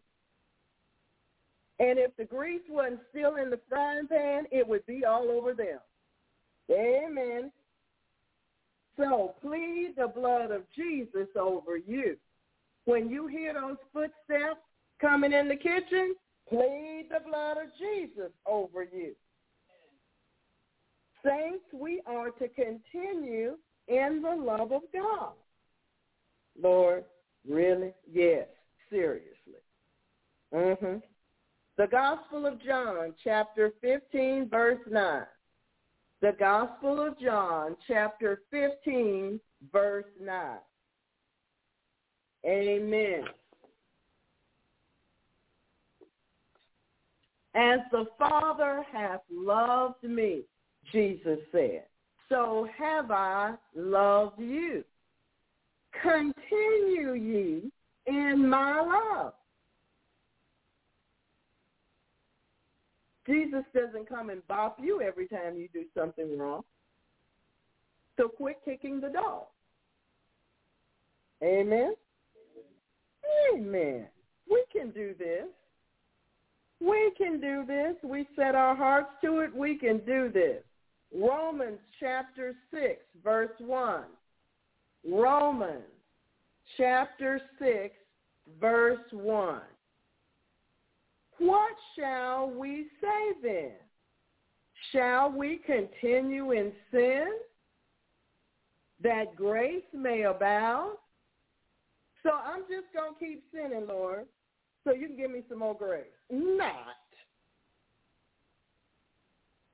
And if the grease wasn't still in the frying pan, it would be all over them. Amen. So plead the blood of Jesus over you. When you hear those footsteps coming in the kitchen, plead the blood of Jesus over you. Saints, we are to continue in the love of God. Lord, really? Yes, seriously. Mm-hmm. The Gospel of John, chapter 15, verse 9. The Gospel of John, chapter 15, verse 9. Amen. As the Father hath loved me, Jesus said, so have I loved you. Continue ye in my love. Jesus doesn't come and bop you every time you do something wrong. So quit kicking the dog. Amen? Amen. We can do this. We can do this. We set our hearts to it. We can do this. Romans chapter 6, verse 1. Romans chapter 6, verse 1. What shall we say then? Shall we continue in sin that grace may abound? So I'm just going to keep sinning, Lord, so you can give me some more grace. Not.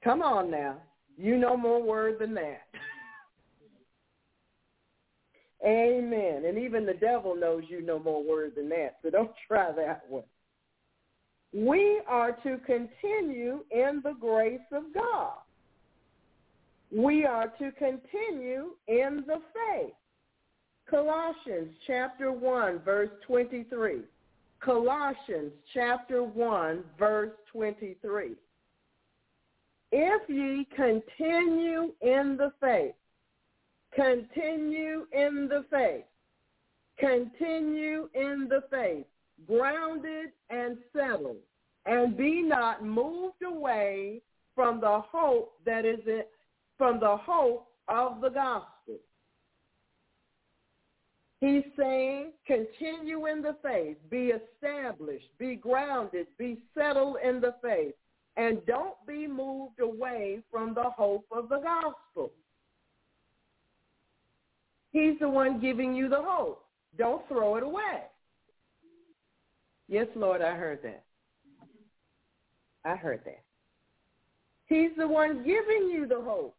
Come on now. You know more word than that. Amen. And even the devil knows you know more word than that, so don't <laughs> try that one. We are to continue in the grace of God. We are to continue in the faith. Colossians chapter 1, verse 23. Colossians chapter 1, verse 23. If ye continue in the faith, continue in the faith, continue in the faith, grounded and settled, and be not moved away from the hope that is in, from the hope of the gospel. He's saying, continue in the faith, be established, be grounded, be settled in the faith, and don't be moved away from the hope of the gospel. He's the one giving you the hope. Don't throw it away. Yes, Lord, I heard that. I heard that. He's the one giving you the hope.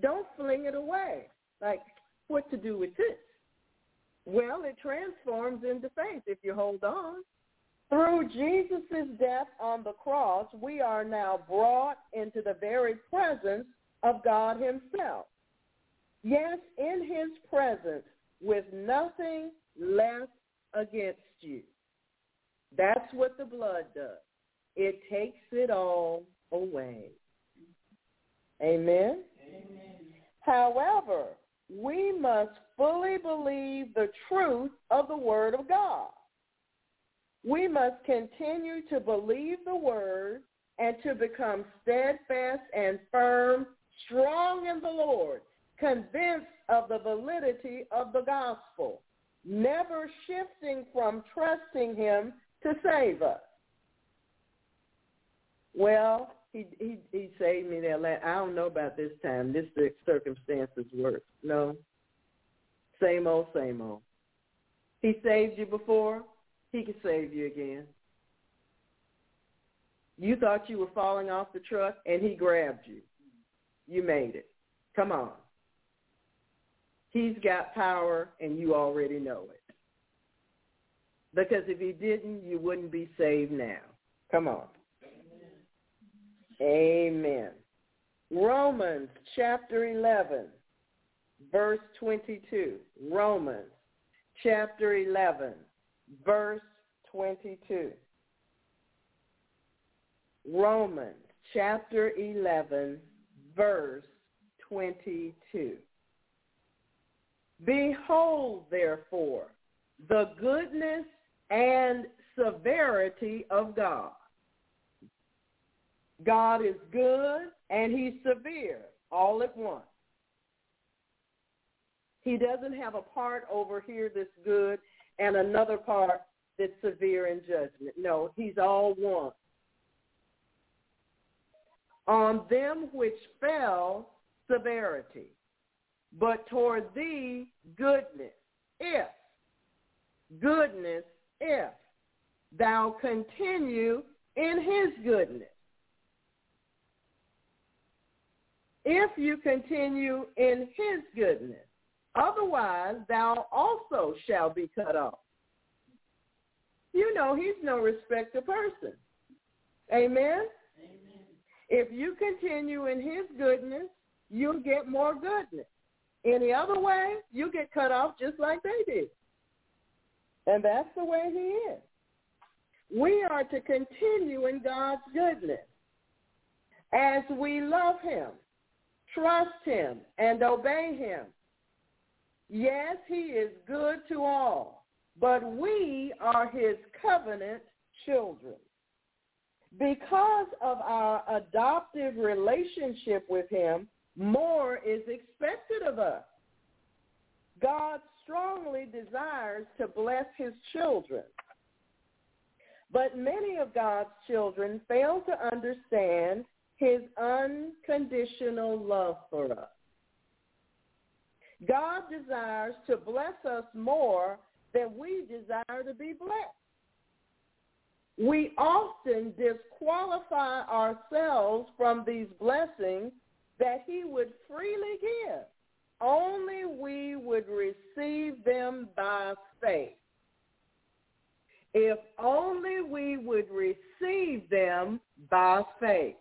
Don't fling it away. Like, what to do with this? Well, it transforms into faith if you hold on. Through Jesus' death on the cross, we are now brought into the very presence of God himself. Yes, in his presence with nothing left against you. That's what the blood does. It takes it all away. Amen? Amen. However, we must fully believe the truth of the Word of God. We must continue to believe the Word and to become steadfast and firm, strong in the Lord, convinced of the validity of the gospel never shifting from trusting him to save us. Well, he he he saved me that last. I don't know about this time. This circumstances worse. No. Same old, same old. He saved you before. He can save you again. You thought you were falling off the truck, and he grabbed you. You made it. Come on. He's got power and you already know it. Because if he didn't, you wouldn't be saved now. Come on. Amen. Romans chapter 11, verse 22. Romans chapter 11, verse 22. Romans chapter 11, verse 22. Behold, therefore, the goodness and severity of God. God is good and he's severe all at once. He doesn't have a part over here that's good and another part that's severe in judgment. No, he's all one. On them which fell, severity, but toward thee, goodness, if, goodness, if thou continue in his goodness. If you continue in his goodness, otherwise thou also shall be cut off. You know he's no respecter person. Amen? Amen. If you continue in his goodness, you'll get more goodness. Any other way, you get cut off just like they did. And that's the way he is. We are to continue in God's goodness as we love him, trust him, and obey him. Yes, he is good to all, but we are his covenant children. Because of our adoptive relationship with him, more is expected of us. God strongly desires to bless his children. But many of God's children fail to understand his unconditional love for us. God desires to bless us more than we desire to be blessed. We often disqualify ourselves from these blessings that he would freely give. Only we would receive them by faith. If only we would receive them by faith.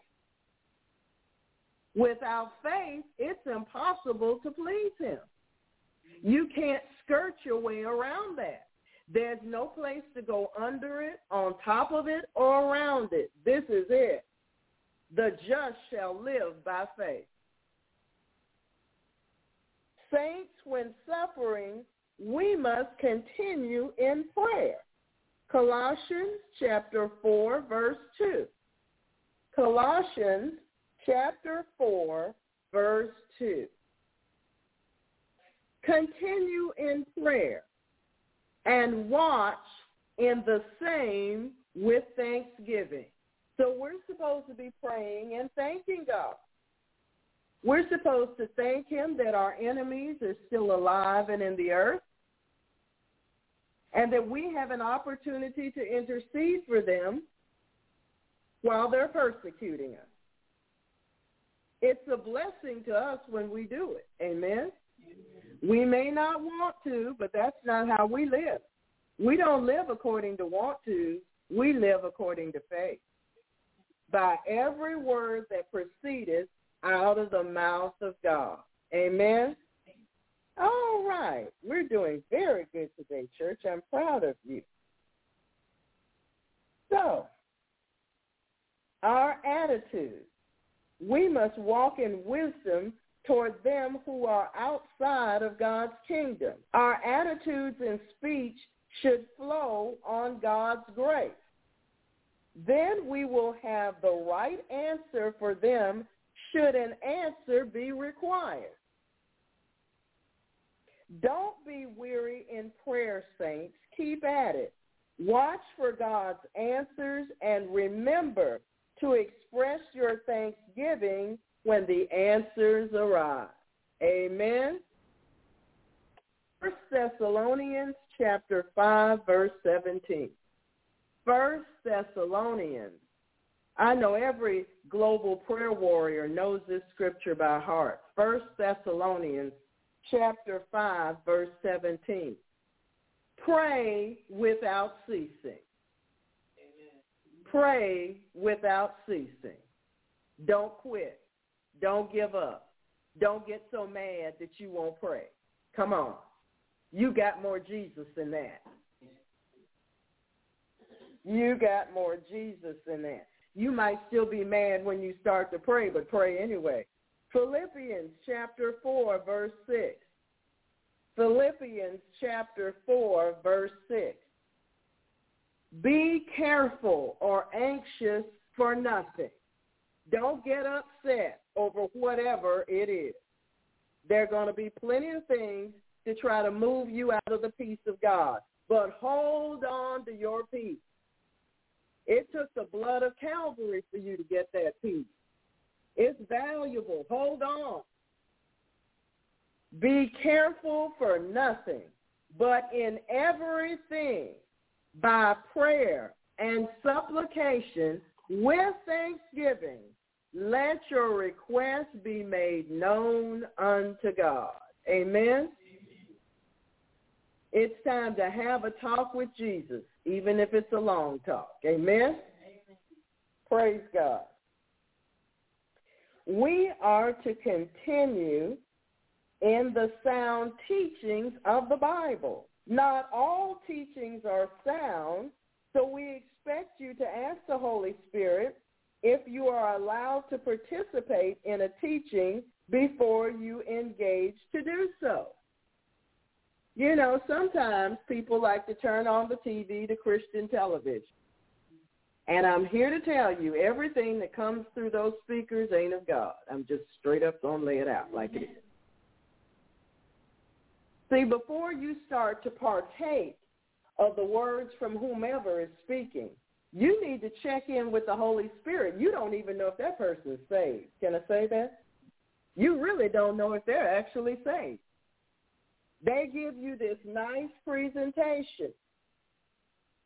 Without faith, it's impossible to please him. You can't skirt your way around that. There's no place to go under it, on top of it, or around it. This is it. The just shall live by faith. Saints, when suffering, we must continue in prayer. Colossians chapter 4, verse 2. Colossians chapter 4, verse 2. Continue in prayer and watch in the same with thanksgiving. So we're supposed to be praying and thanking God. We're supposed to thank him that our enemies are still alive and in the earth and that we have an opportunity to intercede for them while they're persecuting us. It's a blessing to us when we do it. Amen? We may not want to, but that's not how we live. We don't live according to want to. We live according to faith. By every word that proceedeth out of the mouth of God. Amen? All right. We're doing very good today, church. I'm proud of you. So, our attitude. We must walk in wisdom toward them who are outside of God's kingdom. Our attitudes and speech should flow on God's grace. Then we will have the right answer for them should an answer be required. Don't be weary in prayer, saints. Keep at it. Watch for God's answers and remember to express your thanksgiving when the answers arrive. Amen. First Thessalonians chapter 5 verse 17. First Thessalonians. I know every global prayer warrior knows this scripture by heart. First Thessalonians chapter 5 verse 17. Pray without ceasing. Amen. Pray without ceasing. Don't quit. Don't give up. Don't get so mad that you won't pray. Come on. You got more Jesus than that. You got more Jesus than that. you might still be mad when you start to pray, but pray anyway. Philippians chapter 4, verse 6. Philippians chapter 4, verse 6. Be careful or anxious for nothing. Don't get upset over whatever it is. There are going to be plenty of things to try to move you out of the peace of God. But hold on to your peace. It took the blood of Calvary for you to get that peace. It's valuable. Hold on. Be careful for nothing, but in everything, by prayer and supplication with thanksgiving, let your requests be made known unto God. Amen. It's time to have a talk with Jesus, even if it's a long talk. Amen? Amen. Praise God. We are to continue in the sound teachings of the Bible. Not all teachings are sound, so we expect you to ask the Holy Spirit if you are allowed to participate in a teaching before you engage to do so. You know, sometimes people like to turn on the TV to Christian television. And I'm here to tell you, everything that comes through those speakers ain't of God. I'm just straight up going to lay it out like it is. See, before you start to partake of the words from whomever is speaking, you need to check in with the Holy Spirit. You don't even know if that person is saved. Can I say that? You really don't know if they're actually saved. They give you this nice presentation,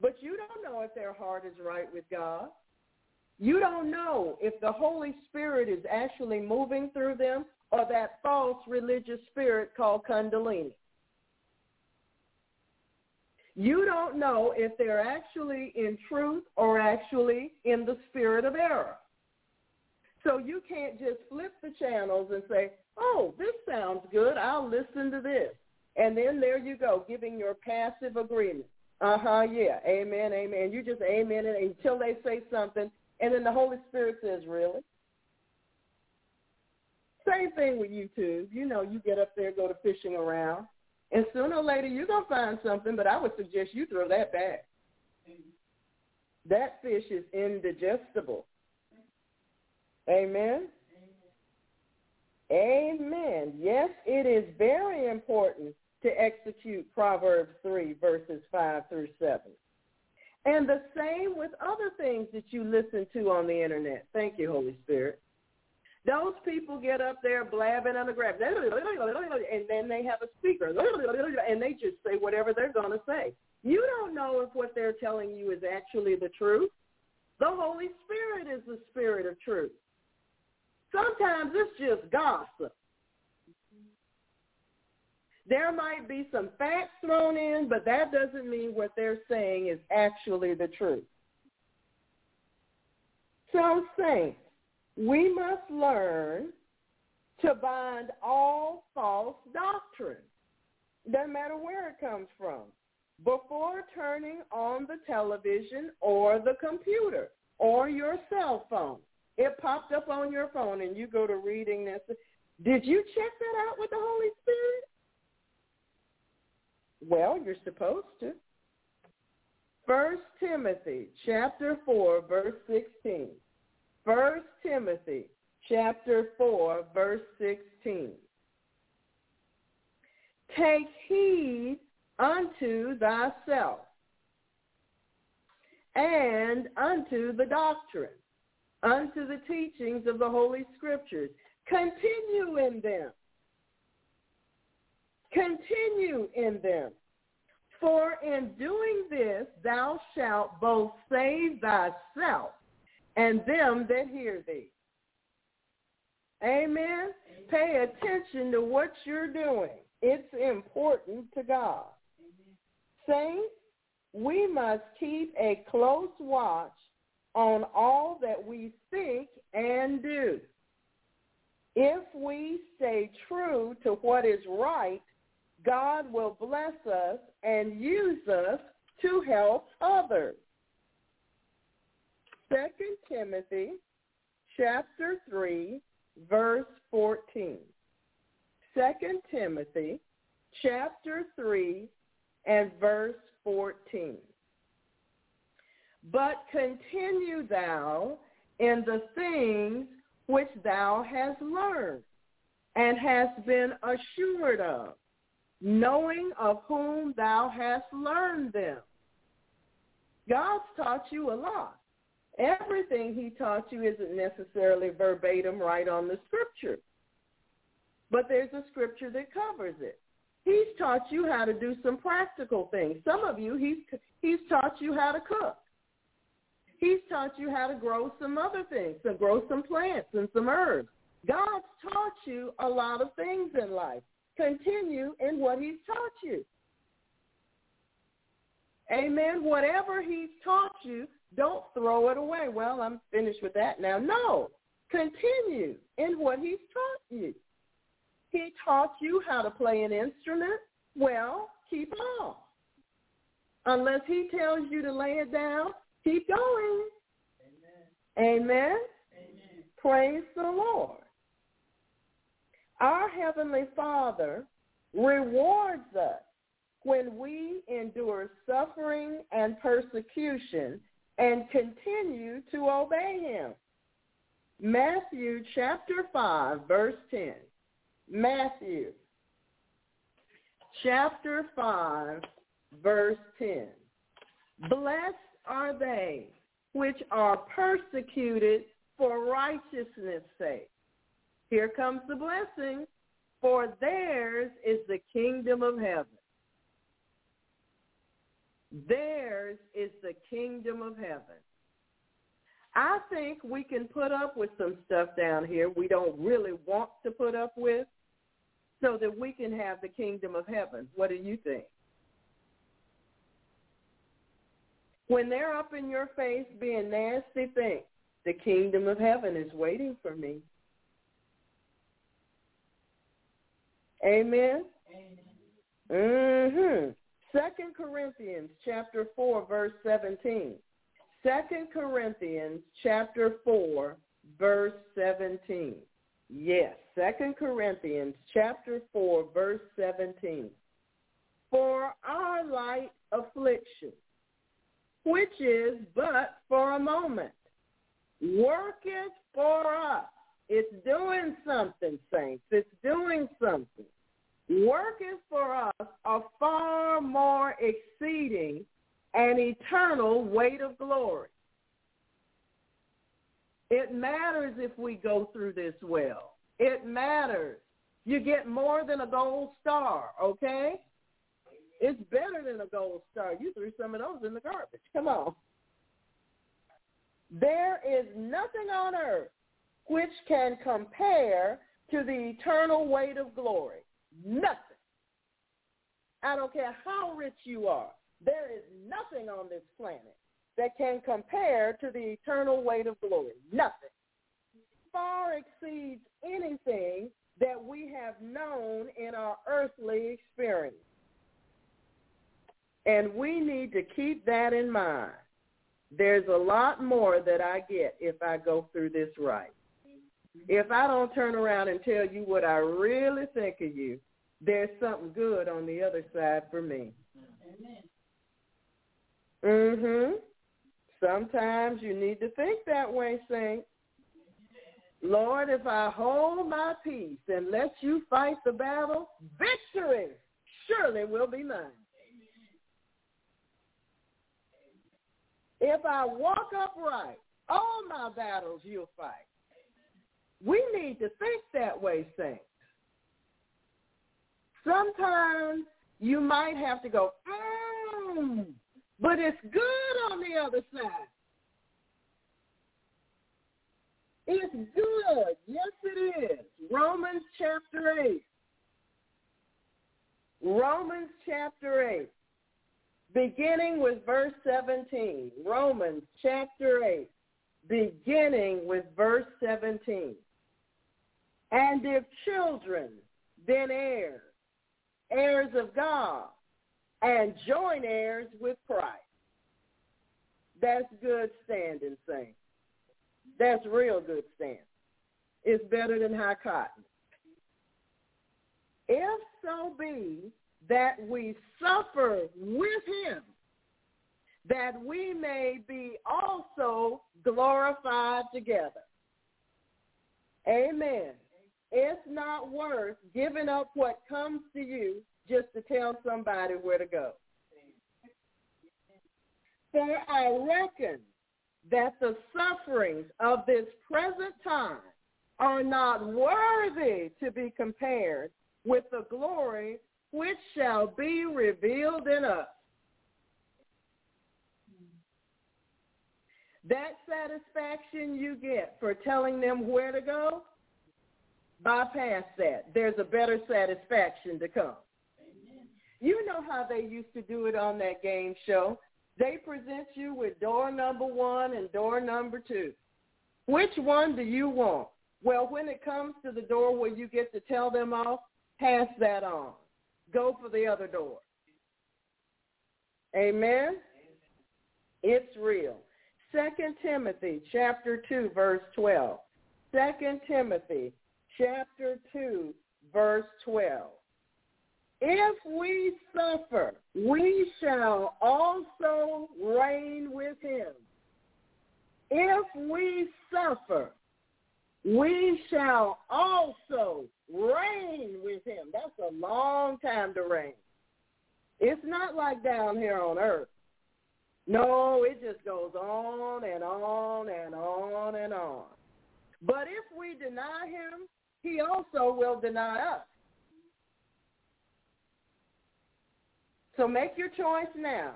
but you don't know if their heart is right with God. You don't know if the Holy Spirit is actually moving through them or that false religious spirit called Kundalini. You don't know if they're actually in truth or actually in the spirit of error. So you can't just flip the channels and say, oh, this sounds good. I'll listen to this. And then there you go, giving your passive agreement. Uh-huh, yeah, amen, amen. You just amen it until they say something, and then the Holy Spirit says, really? Same thing with YouTube. You know, you get up there, go to fishing around, and sooner or later you're going to find something, but I would suggest you throw that back. That fish is indigestible. Amen? Amen. Yes, it is very important to execute Proverbs 3, verses 5 through 7. And the same with other things that you listen to on the internet. Thank you, Holy Spirit. Those people get up there blabbing on the grab, and then they have a speaker, and they just say whatever they're going to say. You don't know if what they're telling you is actually the truth. The Holy Spirit is the spirit of truth. Sometimes it's just gossip. There might be some facts thrown in, but that doesn't mean what they're saying is actually the truth. So saints, we must learn to bind all false doctrine, no matter where it comes from, before turning on the television or the computer or your cell phone. It popped up on your phone and you go to reading this. Did you check that out with the Holy Spirit? Well, you're supposed to. First Timothy chapter 4 verse 16. First Timothy chapter 4 verse 16. Take heed unto thyself and unto the doctrine, unto the teachings of the Holy Scriptures. Continue in them Continue in them. For in doing this thou shalt both save thyself and them that hear thee. Amen? Amen? Pay attention to what you're doing. It's important to God. Amen. Saints, we must keep a close watch on all that we think and do. If we stay true to what is right God will bless us and use us to help others. Second Timothy chapter 3, verse 14. Second Timothy chapter 3 and verse 14. But continue thou in the things which thou hast learned and hast been assured of, knowing of whom thou hast learned them. God's taught you a lot. Everything he taught you isn't necessarily verbatim right on the scripture. But there's a scripture that covers it. He's taught you how to do some practical things. Some of you, he's, he's taught you how to cook. He's taught you how to grow some other things, to grow some plants and some herbs. God's taught you a lot of things in life. Continue in what he's taught you. Amen. Whatever he's taught you, don't throw it away. Well, I'm finished with that now. No. Continue in what he's taught you. He taught you how to play an instrument. Well, keep on. Unless he tells you to lay it down, keep going. Amen. Amen. Amen. Praise the Lord. Our Heavenly Father rewards us when we endure suffering and persecution and continue to obey him. Matthew chapter 5, verse 10. Matthew chapter 5, verse 10. Blessed are they which are persecuted for righteousness' sake. Here comes the blessing. For theirs is the kingdom of heaven. Theirs is the kingdom of heaven. I think we can put up with some stuff down here we don't really want to put up with so that we can have the kingdom of heaven. What do you think? When they're up in your face being nasty, think the kingdom of heaven is waiting for me. Amen. Amen. Mhm. 2 Corinthians chapter 4 verse 17. 2 Corinthians chapter 4 verse 17. Yes, 2 Corinthians chapter 4 verse 17. For our light affliction, which is but for a moment, worketh for us. It's doing something, saints. It's doing something worketh for us a far more exceeding and eternal weight of glory. It matters if we go through this well. It matters. You get more than a gold star, okay? It's better than a gold star. You threw some of those in the garbage. Come on. There is nothing on earth which can compare to the eternal weight of glory. Nothing. I don't care how rich you are. There is nothing on this planet that can compare to the eternal weight of glory. Nothing. Far exceeds anything that we have known in our earthly experience. And we need to keep that in mind. There's a lot more that I get if I go through this right. If I don't turn around and tell you what I really think of you, there's something good on the other side for me. Amen. Mhm. Sometimes you need to think that way, saint. Lord, if I hold my peace and let you fight the battle, victory surely will be mine. If I walk upright, all my battles you'll fight. We need to think that way, saints. Sometimes you might have to go, mm, but it's good on the other side. It's good. Yes, it is. Romans chapter 8. Romans chapter 8, beginning with verse 17. Romans chapter 8, beginning with verse 17. And if children, then heirs, heirs of God, and joint heirs with Christ. That's good standing, saints. That's real good standing. It's better than high cotton. If so be that we suffer with him, that we may be also glorified together. Amen. It's not worth giving up what comes to you just to tell somebody where to go. For I reckon that the sufferings of this present time are not worthy to be compared with the glory which shall be revealed in us. That satisfaction you get for telling them where to go, bypass that. There's a better satisfaction to come. You know how they used to do it on that game show. They present you with door number one and door number two. Which one do you want? Well, when it comes to the door where you get to tell them off, pass that on. Go for the other door. Amen? It's real. Second Timothy chapter 2 verse 12. Second Timothy chapter 2 verse 12. If we suffer, we shall also reign with him. If we suffer, we shall also reign with him. That's a long time to reign. It's not like down here on earth. No, it just goes on and on and on and on. But if we deny him, he also will deny us. So make your choice now.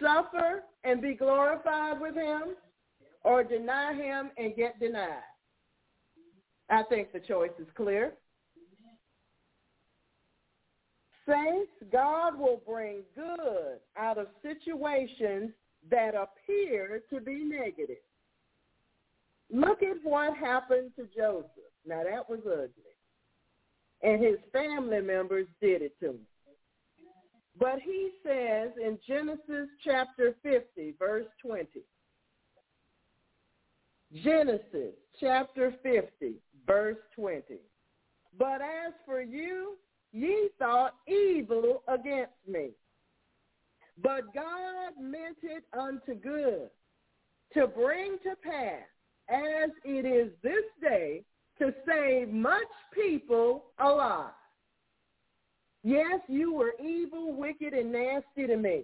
Suffer and be glorified with him or deny him and get denied. I think the choice is clear. Saints, God will bring good out of situations that appear to be negative. Look at what happened to Joseph. Now that was ugly. And his family members did it to him. But he says in Genesis chapter 50, verse 20, Genesis chapter 50, verse 20. But as for you, ye thought evil against me. But God meant it unto good to bring to pass, as it is this day, to save much people alive. Yes, you were evil, wicked, and nasty to me.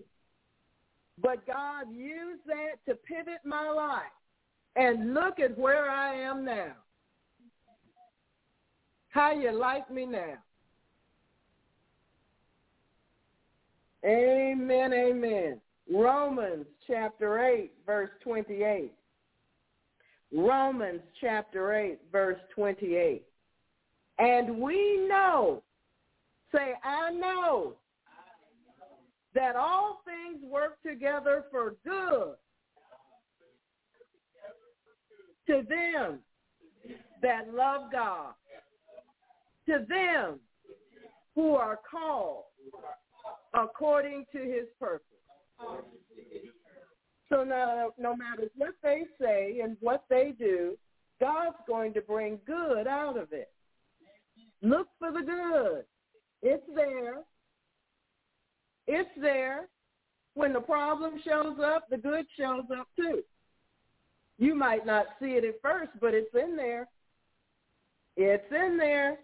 But God used that to pivot my life. And look at where I am now. How you like me now? Amen, amen. Romans chapter 8, verse 28. Romans chapter 8, verse 28. And we know Say, I know that all things work together for good to them that love God, to them who are called according to his purpose. So now, no matter what they say and what they do, God's going to bring good out of it. Look for the good. It's there. It's there. When the problem shows up, the good shows up too. You might not see it at first, but it's in there. It's in there.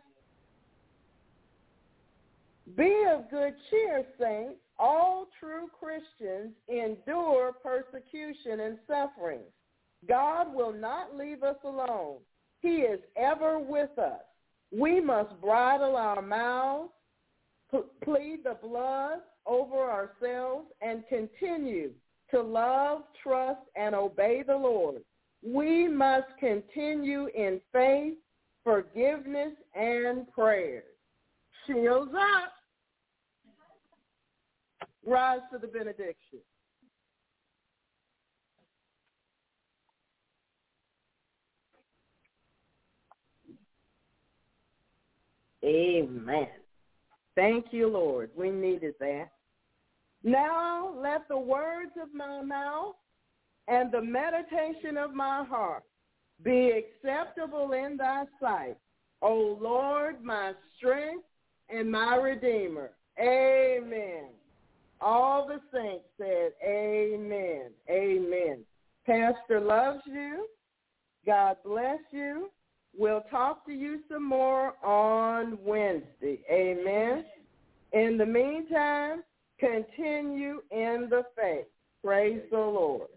Be of good cheer, saints. All true Christians endure persecution and sufferings. God will not leave us alone. He is ever with us. We must bridle our mouths plead the blood over ourselves and continue to love, trust, and obey the Lord. We must continue in faith, forgiveness, and prayers. Shields up. Rise to the benediction. Amen. Thank you, Lord. We needed that. Now let the words of my mouth and the meditation of my heart be acceptable in thy sight, O Lord, my strength and my redeemer. Amen. All the saints said amen. Amen. Pastor loves you. God bless you. We'll talk to you some more on Wednesday. Amen. In the meantime, continue in the faith. Praise the Lord.